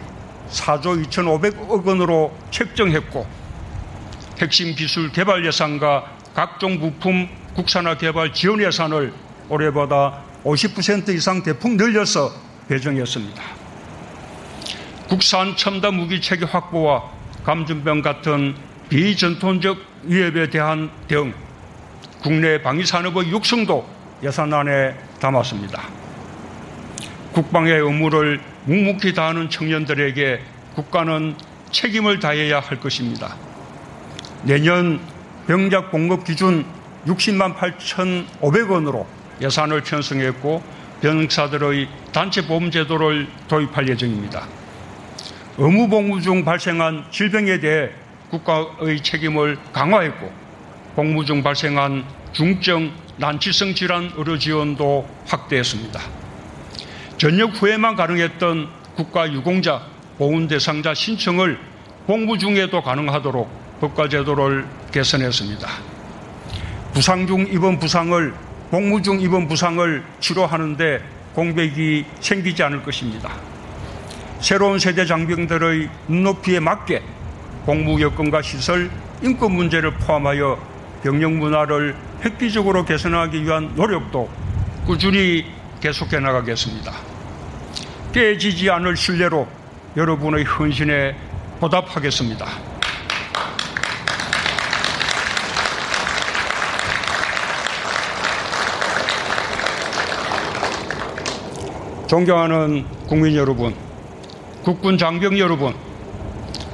4조 2,500억 원으로 책정했고 핵심 기술 개발 예산과 각종 부품 국산화 개발 지원 예산을 올해보다 50% 이상 대폭 늘려서 배정했습니다. 국산 첨단 무기 체계 확보와 감전병 같은 비전통적 위협에 대한 대응, 국내 방위 산업의 육성도 예산 안에 담았습니다. 국방의 의무를 묵묵히 다하는 청년들에게 국가는 책임을 다해야 할 것입니다. 내년 병작 공급 기준 60만 8,500원으로 예산을 편성했고 병사들의 단체 보험 제도를 도입할 예정입니다. 의무 복무 중 발생한 질병에 대해 국가의 책임을 강화했고 복무 중 발생한 중증 난치성 질환 의료 지원도 확대했습니다. 전역 후에만 가능했던 국가 유공자 보훈 대상자 신청을 복무 중에도 가능하도록 법과 제도를 개선했습니다. 부상 중 입원 부상을 복무 중 입원 부상을 치료하는데 공백이 생기지 않을 것입니다. 새로운 세대 장병들의 눈높이에 맞게 공무 여건과 시설, 인권 문제를 포함하여 병력 문화를 획기적으로 개선하기 위한 노력도 꾸준히 계속해 나가겠습니다. 깨지지 않을 신뢰로 여러분의 헌신에 보답하겠습니다. 존경하는 국민 여러분, 국군 장병 여러분,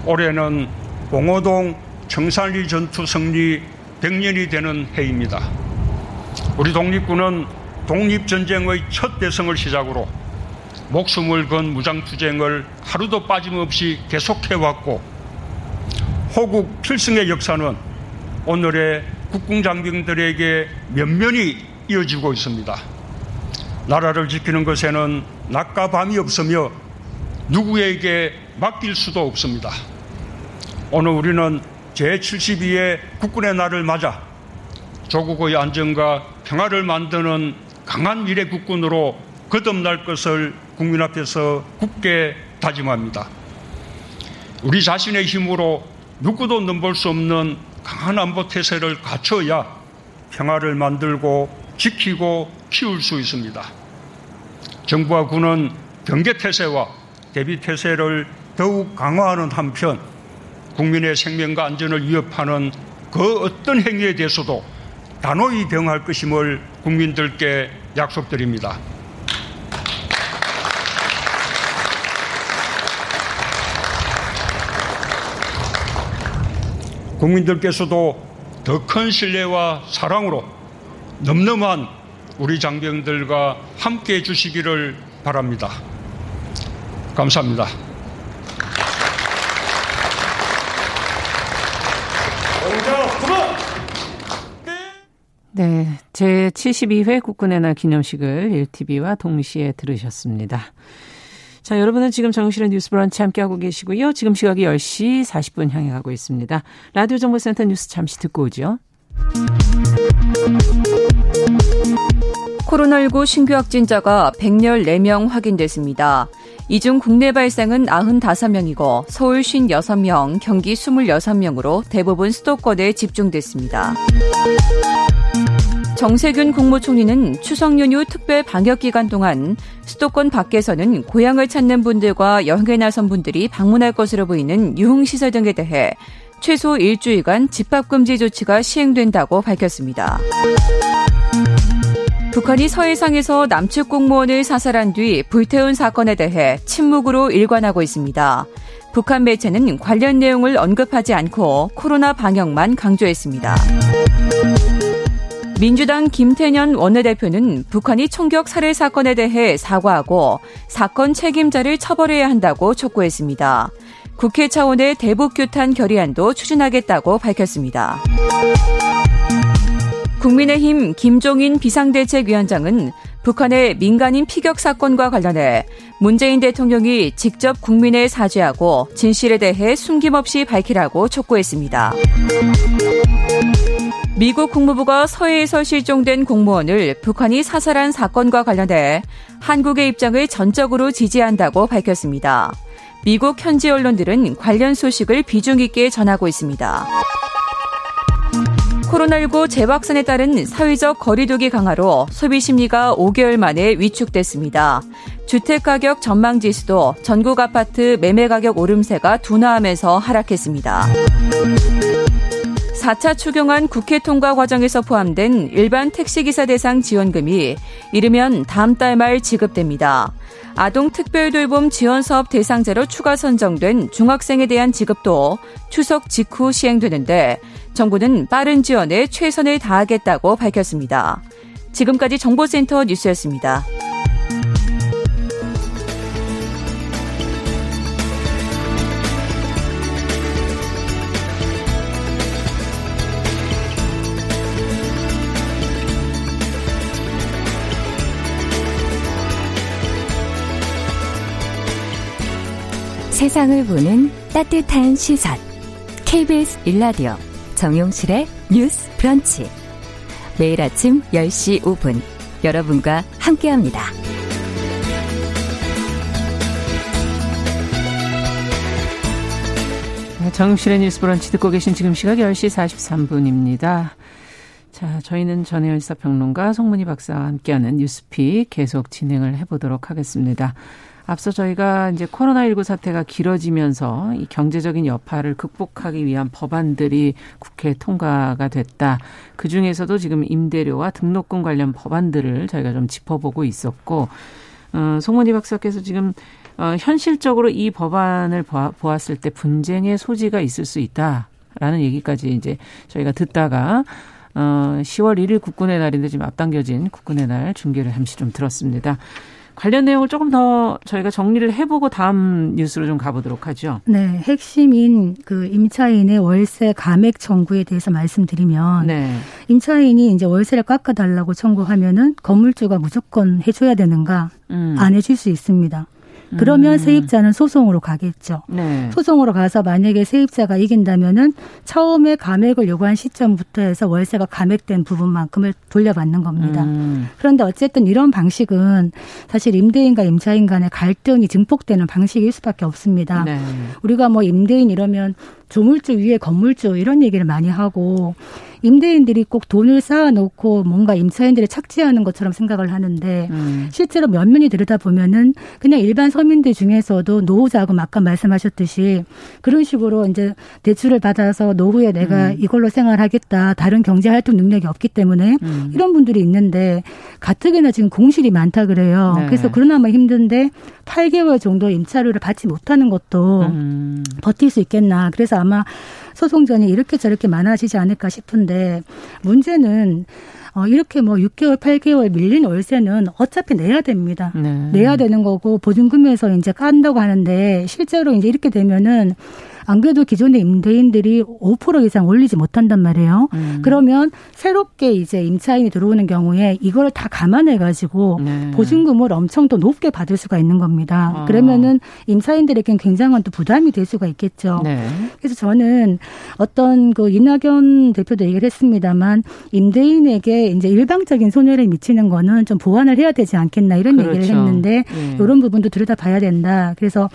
올해는 봉오동 청산리 전투 승리 100년이 되는 해입니다. 우리 독립군은 독립전쟁의 첫 대성을 시작으로 목숨을 건 무장투쟁을 하루도 빠짐없이 계속해왔고 호국 필승의 역사는 오늘의 국궁장병들에게 면면이 이어지고 있습니다. 나라를 지키는 것에는 낮과 밤이 없으며 누구에게 맡길 수도 없습니다. 오늘 우리는 제72의 국군의 날을 맞아 조국의 안정과 평화를 만드는 강한 미래 국군으로 거듭날 것을 국민 앞에서 굳게 다짐합니다. 우리 자신의 힘으로 누구도 넘볼 수 없는 강한 안보 태세를 갖춰야 평화를 만들고 지키고 키울 수 있습니다. 정부와 군은 경계 태세와 대비 태세를 더욱 강화하는 한편 국민의 생명과 안전을 위협하는 그 어떤 행위에 대해서도 단호히 대응할 것임을 국민들께 약속드립니다. 국민들께서도 더 큰 신뢰와 사랑으로 넘넘한 우리 장병들과 함께 해주시기를 바랍니다. 감사합니다. 네, 제 72회 국군의 날 기념식을 1TV와 동시에 들으셨습니다. 자, 여러분은 지금 정실의 뉴스 브런치 함께하고 계시고요. 지금 시각이 10시 40분 향해 가고 있습니다. 라디오 정보센터 뉴스 잠시 듣고 오죠. 코로나19 신규 확진자가 114명 확인됐습니다. 이 중 국내 발생은 95명이고 서울 56명, 경기 26명으로 대부분 수도권에 집중됐습니다. 정세균 국무총리는 추석 연휴 특별 방역 기간 동안 수도권 밖에서는 고향을 찾는 분들과 여행에 나선 분들이 방문할 것으로 보이는 유흥시설 등에 대해 최소 일주일간 집합금지 조치가 시행된다고 밝혔습니다. 북한이 서해상에서 남측 공무원을 사살한 뒤 불태운 사건에 대해 침묵으로 일관하고 있습니다. 북한 매체는 관련 내용을 언급하지 않고 코로나 방역만 강조했습니다. 민주당 김태년 원내대표는 북한이 총격 살해 사건에 대해 사과하고 사건 책임자를 처벌해야 한다고 촉구했습니다. 국회 차원의 대북 규탄 결의안도 추진하겠다고 밝혔습니다. 국민의힘 김종인 비상대책위원장은 북한의 민간인 피격 사건과 관련해 문재인 대통령이 직접 국민에 사죄하고 진실에 대해 숨김없이 밝히라고 촉구했습니다. 미국 국무부가 서해에서 실종된 공무원을 북한이 사살한 사건과 관련해 한국의 입장을 전적으로 지지한다고 밝혔습니다. 미국 현지 언론들은 관련 소식을 비중 있게 전하고 있습니다. 코로나19 재확산에 따른 사회적 거리두기 강화로 소비 심리가 5개월 만에 위축됐습니다. 주택가격 전망 지수도 전국 아파트 매매 가격 오름세가 둔화하면서 하락했습니다. 4차 추경안 국회 통과 과정에서 포함된 일반 택시기사 대상 지원금이 이르면 다음 달 말 지급됩니다. 아동 특별돌봄 지원 사업 대상자로 추가 선정된 중학생에 대한 지급도 추석 직후 시행되는데 정부는 빠른 지원에 최선을 다하겠다고 밝혔습니다. 지금까지 정보센터 뉴스였습니다. 세상을 보는 따뜻한 시선. KBS 일라디오 정용실의 뉴스 브런치. 매일 아침 10시 5분 여러분과 함께합니다. 네, 정용실의 뉴스 브런치 듣고 계신 지금 시각 10시 43분입니다. 자, 저희는 전혜연 사평론가 송문희 박사와 함께하는 뉴스픽 계속 진행을 해보도록 하겠습니다. 앞서 저희가 이제 코로나19 사태가 길어지면서 이 경제적인 여파를 극복하기 위한 법안들이 국회 통과가 됐다. 그 중에서도 지금 임대료와 등록금 관련 법안들을 저희가 좀 짚어보고 있었고, 어, 송문희 박사께서 지금 어, 현실적으로 이 법안을 보았을 때 분쟁의 소지가 있을 수 있다라는 얘기까지 이제 저희가 듣다가 어, 10월 1일 국군의 날인데 지금 앞당겨진 국군의 날 중계를 잠시 좀 들었습니다. 관련 내용을 조금 더 저희가 정리를 해보고 다음 뉴스로 좀 가보도록 하죠. 네, 핵심인 그 임차인의 월세 감액 청구에 대해서 말씀드리면 네. 임차인이 이제 월세를 깎아달라고 청구하면은 건물주가 무조건 해줘야 되는가 음. 안 해줄 수 있습니다. 그러면 음. 세입자는 소송으로 가겠죠. 네. 소송으로 가서 만약에 세입자가 이긴다면은 처음에 감액을 요구한 시점부터 해서 월세가 감액된 부분만큼을 돌려받는 겁니다. 음. 그런데 어쨌든 이런 방식은 사실 임대인과 임차인 간의 갈등이 증폭되는 방식일 수밖에 없습니다. 네. 우리가 뭐 임대인 이러면 조물주 위에 건물주 이런 얘기를 많이 하고 임대인들이 꼭 돈을 쌓아놓고 뭔가 임차인들을 착취하는 것처럼 생각을 하는데 음. 실제로 면면이 들여다 보면은 그냥 일반 서민들 중에서도 노후자금 아까 말씀하셨듯이 그런 식으로 이제 대출을 받아서 노후에 내가 음. 이걸로 생활하겠다 다른 경제 활동 능력이 없기 때문에 음. 이런 분들이 있는데 가뜩이나 지금 공실이 많다 그래요. 네. 그래서 그러나마 힘든데 8개월 정도 임차료를 받지 못하는 것도 음. 버틸 수 있겠나. 그래서 아마 소송전이 이렇게 저렇게 많아지지 않을까 싶은데 문제는 어, 이렇게 뭐 6개월, 8개월 밀린 월세는 어차피 내야 됩니다. 네. 내야 되는 거고 보증금에서 이제 깐다고 하는데 실제로 이제 이렇게 되면은 안 그래도 기존의 임대인들이 5% 이상 올리지 못한단 말이에요. 음. 그러면 새롭게 이제 임차인이 들어오는 경우에 이걸 다 감안해 가지고 네. 보증금을 엄청 더 높게 받을 수가 있는 겁니다. 아. 그러면은 임차인들에겐 굉장한 또 부담이 될 수가 있겠죠. 네. 그래서 저는 어떤 그 이낙연 대표도 얘기를 했습니다만 임대인에게 이제 일방적인 손해를 미치는 거는 좀 보완을 해야 되지 않겠나 이런 그렇죠. 얘기를 했는데 네. 이런 부분도 들여다봐야 된다. 그래서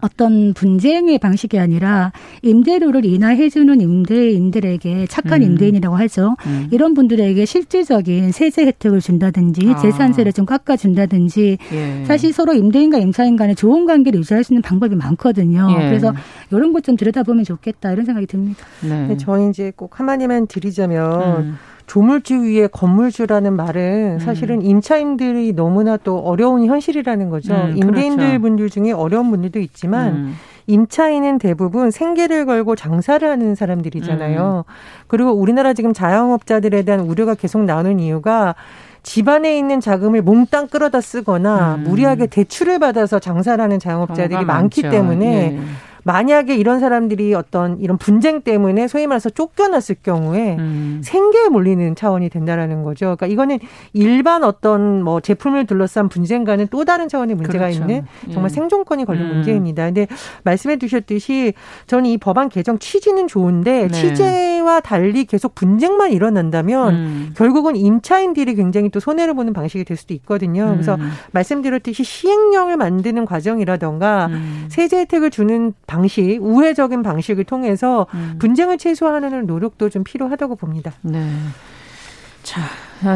어떤 분쟁의 방식이 아니라 임대료를 인하해주는 임대인들에게 착한 음. 임대인이라고 하죠. 음. 이런 분들에게 실질적인 세제 혜택을 준다든지 아. 재산세를 좀 깎아준다든지 예. 사실 서로 임대인과 임차인 간에 좋은 관계를 유지할 수 있는 방법이 많거든요. 예. 그래서 이런 것 좀 들여다보면 좋겠다 이런 생각이 듭니다. 네. 저희 이제 꼭 한마디만 드리자면 음. 조물주 위에 건물주라는 말은 음. 사실은 임차인들이 너무나 또 어려운 현실이라는 거죠. 음, 임대인들 그렇죠. 분들 중에 어려운 분들도 있지만 음. 임차인은 대부분 생계를 걸고 장사를 하는 사람들이잖아요. 음. 그리고 우리나라 지금 자영업자들에 대한 우려가 계속 나오는 이유가 집안에 있는 자금을 몽땅 끌어다 쓰거나 음. 무리하게 대출을 받아서 장사를 하는 자영업자들이 많기 많죠. 때문에 예. 만약에 이런 사람들이 어떤 이런 분쟁 때문에 소위 말해서 쫓겨났을 경우에 음. 생계에 몰리는 차원이 된다라는 거죠. 그러니까 이거는 일반 어떤 뭐 제품을 둘러싼 분쟁과는 또 다른 차원의 문제가 그렇죠. 있는 정말 예. 생존권이 걸린 음. 문제입니다. 근데 말씀해 주셨듯이 저는 이 법안 개정 취지는 좋은데 네. 취재와 달리 계속 분쟁만 일어난다면 음. 결국은 임차인들이 굉장히 또 손해를 보는 방식이 될 수도 있거든요. 그래서 음. 말씀드렸듯이 시행령을 만드는 과정이라던가 음. 세제 혜택을 주는 방식, 우회적인 방식을 통해서 음. 분쟁을 최소화하는 노력도 좀 필요하다고 봅니다. 네. 자,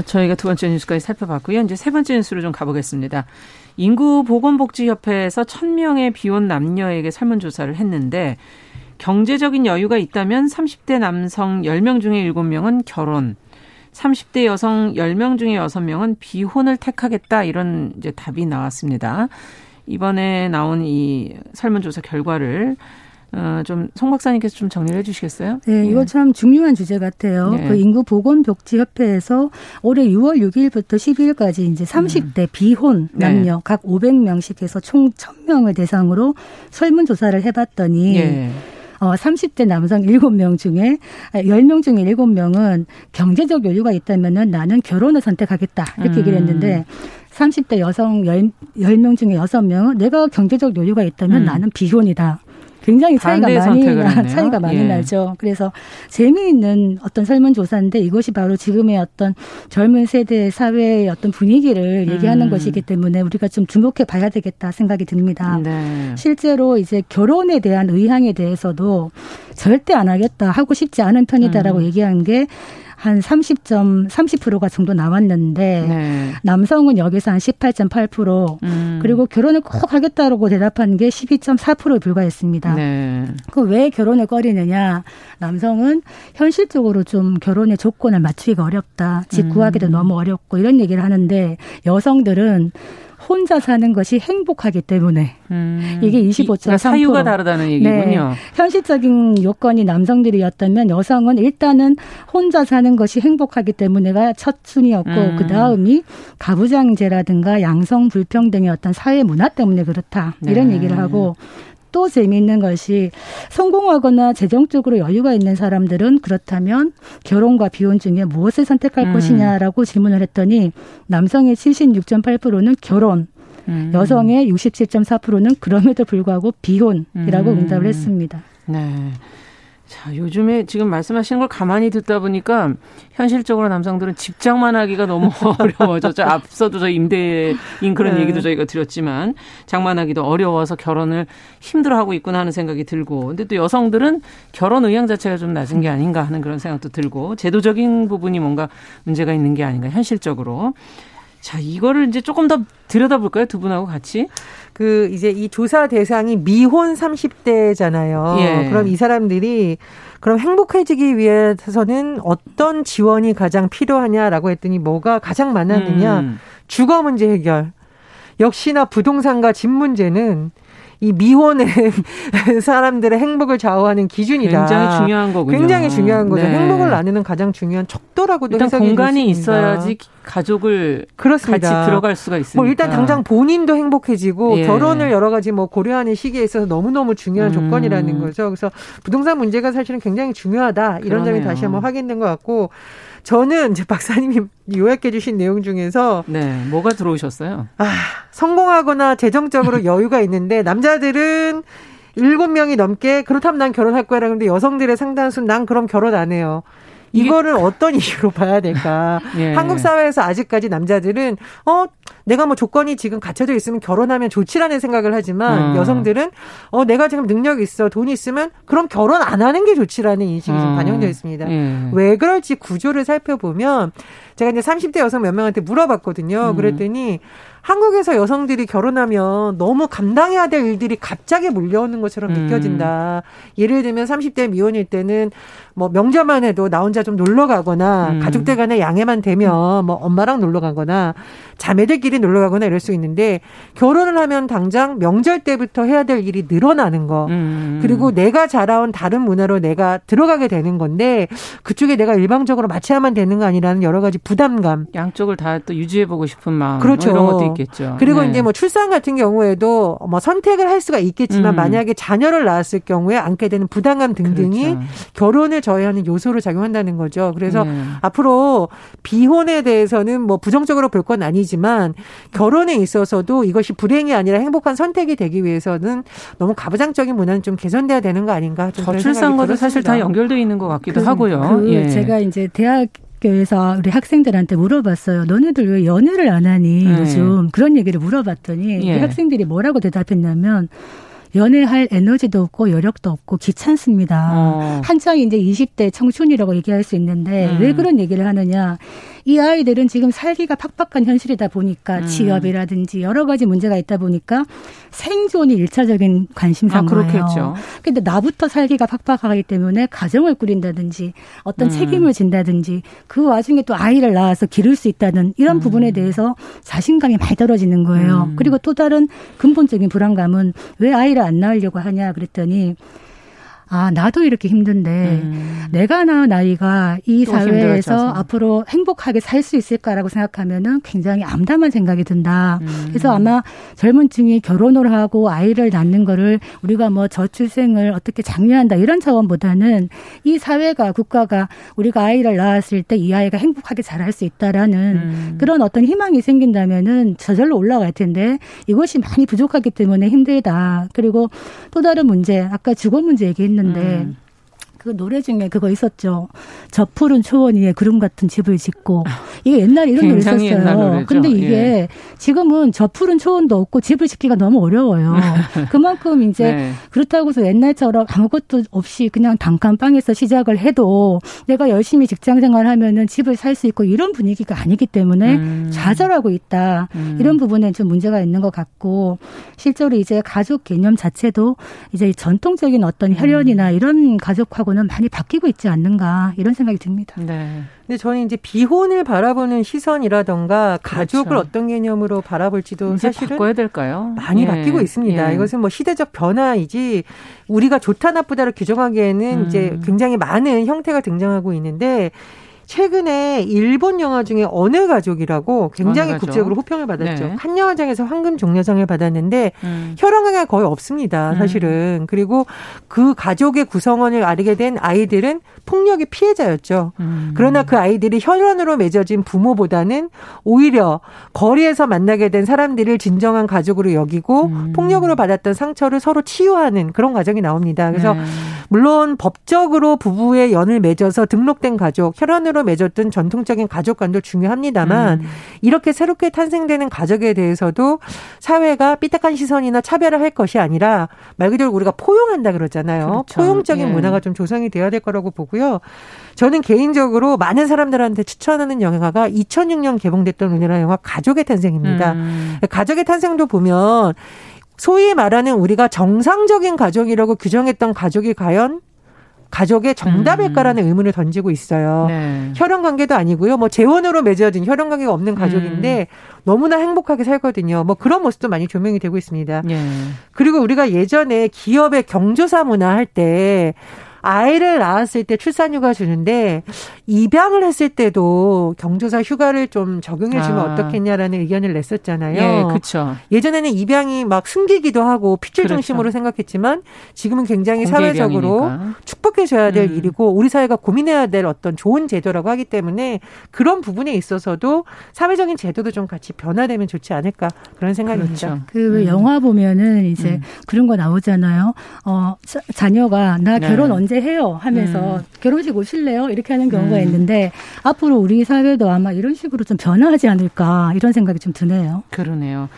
저희가 두 번째 뉴스까지 살펴봤고요. 이제 세 번째 뉴스로 좀 가보겠습니다. 인구보건복지협회에서 1000명의 비혼 남녀에게 설문조사를 했는데 경제적인 여유가 있다면 30대 남성 10명 중에 7명은 결혼, 30대 여성 10명 중에 6명은 비혼을 택하겠다 이런 이제 답이 나왔습니다. 이번에 나온 이 설문조사 결과를 어, 좀, 송 박사님께서 좀 정리를 해 주시겠어요? 네, 이거 예. 참 중요한 주제 같아요. 네. 그 인구 보건 복지 협회에서 올해 6월 6일부터 12일까지 이제 30대 음. 비혼 네. 남녀 네. 각 500명씩 해서 총 1000명을 대상으로 설문 조사를 해봤더니 예. 어, 30대 남성 7명 중에 10명 중에 7명은 경제적 여유가 있다면은 나는 결혼을 선택하겠다. 이렇게 음. 얘기를 했는데 30대 여성 10, 10명 중에 6명은 내가 경제적 여유가 있다면 음. 나는 비혼이다. 굉장히 차이가 많이 차이가 많이 예. 나죠. 그래서 재미있는 어떤 설문조사인데 이것이 바로 지금의 어떤 젊은 세대 사회의 어떤 분위기를 얘기하는 음. 것이기 때문에 우리가 좀 주목해 봐야 되겠다 생각이 듭니다. 네. 실제로 이제 결혼에 대한 의향에 대해서도 절대 안 하겠다 하고 싶지 않은 편이다라고 음. 얘기한 게 한 30점 30%가 정도 나왔는데 네. 남성은 여기서 한 18.8% 음. 그리고 결혼을 꼭 하겠다라고 대답한 게 12.4%에 불과했습니다. 네. 그왜 결혼을 꺼리느냐? 남성은 현실적으로 좀 결혼의 조건을 맞추기가 어렵다. 집 구하기도 음. 너무 어렵고 이런 얘기를 하는데 여성들은 혼자 사는 것이 행복하기 때문에 음. 이게 25.3% 그러니까 사유가 다르다는 얘기군요. 네. 현실적인 요건이 남성들이었다면 여성은 일단은 혼자 사는 것이 행복하기 때문에가 첫 순위였고 음. 그 다음이 가부장제라든가 양성 불평등의 어떤 사회 문화 때문에 그렇다 이런 네. 얘기를 하고 또 재미있는 것이 성공하거나 재정적으로 여유가 있는 사람들은 그렇다면 결혼과 비혼 중에 무엇을 선택할 음. 것이냐라고 질문을 했더니 남성의 76.8%는 결혼, 음. 여성의 67.4%는 그럼에도 불구하고 비혼이라고 음. 응답을 했습니다. 네. 자, 요즘에 지금 말씀하시는 걸 가만히 듣다 보니까 현실적으로 남성들은 직장만 하기가 너무 어려워졌죠. 앞서도 저 임대인 그런 네. 얘기도 저희가 드렸지만 장만하기도 어려워서 결혼을 힘들어하고 있구나 하는 생각이 들고 근데 또 여성들은 결혼 의향 자체가 좀 낮은 게 아닌가 하는 그런 생각도 들고 제도적인 부분이 뭔가 문제가 있는 게 아닌가 현실적으로 자, 이거를 이제 조금 더 들여다볼까요? 두 분하고 같이? 그 이제 이 조사 대상이 미혼 30대잖아요. 예. 그럼 이 사람들이 그럼 행복해지기 위해서는 어떤 지원이 가장 필요하냐라고 했더니 뭐가 가장 많았느냐? 음. 주거 문제 해결. 역시나 부동산과 집 문제는 이 미혼의 사람들의 행복을 좌우하는 기준이다. 굉장히 중요한 거군요. 굉장히 중요한 거죠. 네. 행복을 나누는 가장 중요한 척도라고도 일단 공간이 있어야지 가족을 그렇습니다. 같이 들어갈 수가 있습니다. 뭐 일단 당장 본인도 행복해지고 예. 결혼을 여러 가지 뭐 고려하는 시기에 있어서 너무너무 중요한 음. 조건이라는 거죠. 그래서 부동산 문제가 사실은 굉장히 중요하다. 이런 그러네요. 점이 다시 한번 확인된 것 같고 저는 이제 박사님이 요약해 주신 내용 중에서 네, 뭐가 들어오셨어요? 아, 성공하거나 재정적으로 여유가 있는데 남자들은 일곱 명이 넘게 그렇다면 난 결혼할 거야 라는데 여성들의 상당수는 난 그럼 결혼 안 해요. 이거를 어떤 이유로 봐야 될까? 예. 한국 사회에서 아직까지 남자들은 어 내가 뭐 조건이 지금 갖춰져 있으면 결혼하면 좋지라는 생각을 하지만 어. 여성들은 어 내가 지금 능력이 있어 돈이 있으면 그럼 결혼 안 하는 게 좋지라는 인식이 어. 좀 반영되어 있습니다. 예. 왜 그럴지 구조를 살펴보면 제가 이제 30대 여성 몇 명한테 물어봤거든요. 음. 그랬더니 한국에서 여성들이 결혼하면 너무 감당해야 될 일들이 갑자기 몰려오는 것처럼 음. 느껴진다. 예를 들면 30대 미혼일 때는 뭐 명절만 해도 나 혼자 좀 놀러 가거나 음. 가족들 간에 양해만 되면 뭐 엄마랑 놀러 가거나 자매들끼리 놀러 가거나 이럴 수 있는데 결혼을 하면 당장 명절 때부터 해야 될 일이 늘어나는 거. 음. 그리고 내가 자라온 다른 문화로 내가 들어가게 되는 건데 그쪽에 내가 일방적으로 맞춰야만 되는 거 아니라는 여러 가지 부담감. 양쪽을 다 또 유지해 보고 싶은 마음. 그렇죠. 뭐 이런 것도 있겠죠. 그리고 네. 이제 뭐 출산 같은 경우에도 뭐 선택을 할 수가 있겠지만 음. 만약에 자녀를 낳았을 경우에 안게 되는 부담감 등등이 그렇죠. 결혼을 저해하는 요소로 작용한다는 거죠. 그래서 네. 앞으로 비혼에 대해서는 뭐 부정적으로 볼 건 아니지만 결혼에 있어서도 이것이 불행이 아니라 행복한 선택이 되기 위해서는 너무 가부장적인 문화는 좀 개선돼야 되는 거 아닌가? 저출산과도 사실 다 연결돼 있는 것 같기도 그, 하고요. 그 예. 제가 이제 대학 학교에서 우리 학생들한테 물어봤어요. 너네들 왜 연애를 안 하니? 네. 요즘 그런 얘기를 물어봤더니 예. 학생들이 뭐라고 대답했냐면 연애할 에너지도 없고 여력도 없고 귀찮습니다. 어. 한창 이제 20대 청춘이라고 얘기할 수 있는데 음. 왜 그런 얘기를 하느냐? 이 아이들은 지금 살기가 팍팍한 현실이다 보니까 음. 취업이라든지 여러 가지 문제가 있다 보니까 생존이 일차적인 관심사인 아, 거예요. 근데 나부터 살기가 팍팍하기 때문에 가정을 꾸린다든지 어떤 음. 책임을 진다든지 그 와중에 또 아이를 낳아서 기를 수 있다는 이런 음. 부분에 대해서 자신감이 많이 떨어지는 거예요. 음. 그리고 또 다른 근본적인 불안감은 왜 아이를 안 낳으려고 하냐 그랬더니 아, 나도 이렇게 힘든데 음. 내가 낳은 아이가 이 사회에서 힘들어져서. 앞으로 행복하게 살 수 있을까라고 생각하면은 굉장히 암담한 생각이 든다. 음. 그래서 아마 젊은 층이 결혼을 하고 아이를 낳는 거를 우리가 뭐 저출생을 어떻게 장려한다 이런 차원보다는 이 사회가 국가가 우리가 아이를 낳았을 때 이 아이가 행복하게 자랄 수 있다라는 음. 그런 어떤 희망이 생긴다면은 저절로 올라갈 텐데 이것이 많이 부족하기 때문에 힘들다. 그리고 또 다른 문제 아까 주거 문제 얘기했는데 했는데 음. 그 노래 중에 그거 있었죠. 저 푸른 초원 위에 구름 같은 집을 짓고 이게 옛날에 이런 노래 있었어요. 근데 이게 예. 지금은 저 푸른 초원도 없고 집을 짓기가 너무 어려워요. 그만큼 이제 네. 그렇다고 해서 옛날처럼 아무것도 없이 그냥 단칸방에서 시작을 해도 내가 열심히 직장 생활하면은 집을 살 수 있고 이런 분위기가 아니기 때문에 음. 좌절하고 있다. 음. 이런 부분에 좀 문제가 있는 것 같고 실제로 이제 가족 개념 자체도 이제 전통적인 어떤 혈연이나 음. 이런 가족하고 하고는 많이 바뀌고 있지 않는가 이런 생각이 듭니다. 네. 근데 저는 이제 비혼을 바라보는 시선이라던가 가족을 그렇죠. 어떤 개념으로 바라볼지도 사실은 바꿔야 될까요? 많이 예. 바뀌고 있습니다. 예. 이것은 뭐 시대적 변화이지 우리가 좋다 나쁘다를 규정하기에는 음. 이제 굉장히 많은 형태가 등장하고 있는데 최근에 일본 영화 중에 어느 가족이라고 굉장히 어느 국제적으로 호평을 받았죠. 네. 한 영화장에서 황금 종려상을 받았는데 음. 혈흔가 거의 없습니다. 음. 사실은. 음. 그리고 그 가족의 구성원을 알게 된 아이들은 폭력의 피해자였죠. 음. 그러나 그 아이들이 혈연으로 맺어진 부모보다는 오히려 거리에서 만나게 된 사람들을 진정한 가족으로 여기고 음. 폭력으로 받았던 상처를 서로 치유하는 그런 과정이 나옵니다. 그래서 네. 물론 법적으로 부부의 연을 맺어서 등록된 가족, 혈연으로 맺었던 전통적인 가족관도 중요합니다만 음. 이렇게 새롭게 탄생되는 가족에 대해서도 사회가 삐딱한 시선이나 차별을 할 것이 아니라 말 그대로 우리가 포용한다 그러잖아요. 그렇죠. 포용적인 예. 문화가 좀 조성이 돼야 될 거라고 보고요. 저는 개인적으로 많은 사람들한테 추천하는 영화가 2006년 개봉됐던 우리나라 영화 가족의 탄생입니다. 음. 가족의 탄생도 보면 소위 말하는 우리가 정상적인 가족이라고 규정했던 가족이 과연 가족의 정답일까라는 음. 의문을 던지고 있어요. 네. 혈연 관계도 아니고요. 뭐 재혼으로 맺어진 혈연 관계가 없는 가족인데 음. 너무나 행복하게 살거든요. 뭐 그런 모습도 많이 조명이 되고 있습니다. 네. 그리고 우리가 예전에 기업의 경조사 문화 할 때 아이를 낳았을 때 출산휴가 주는데 입양을 했을 때도 경조사 휴가를 좀 적용해 주면 아. 어떻겠냐라는 의견을 냈었잖아요. 예, 그렇죠. 예전에는 입양이 막 숨기기도 하고 핏줄 그렇죠. 중심으로 생각했지만 지금은 굉장히 사회적으로 축복해 줘야 될 음. 일이고 우리 사회가 고민해야 될 어떤 좋은 제도라고 하기 때문에 그런 부분에 있어서도 사회적인 제도도 좀 같이 변화되면 좋지 않을까 그런 생각입니다. 그렇죠. 그 음. 영화 보면은 이제 음. 그런 거 나오잖아요. 어 자녀가 나 결혼 네. 언제 언제 해요 하면서 음. 결혼식 오실래요? 이렇게 하는 경우가 음. 있는데 앞으로 우리 사회도 아마 이런 식으로 좀 변화하지 않을까 이런 생각이 좀 드네요. 그러네요.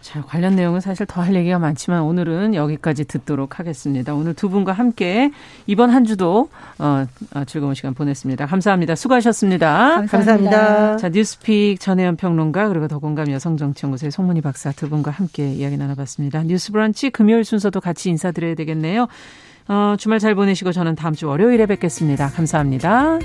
자, 관련 내용은 사실 더 할 얘기가 많지만 오늘은 여기까지 듣도록 하겠습니다. 오늘 두 분과 함께 이번 한 주도 어, 어 즐거운 시간 보냈습니다. 감사합니다. 수고하셨습니다. 감사합니다. 감사합니다. 자, 뉴스픽 전혜연 평론가 그리고 더공감 여성정치연구소의 송문희 박사 두 분과 함께 이야기 나눠봤습니다. 뉴스브런치 금요일 순서도 같이 인사드려야 되겠네요. 어, 주말 잘 보내시고 저는 다음 주 월요일에 뵙겠습니다. 감사합니다.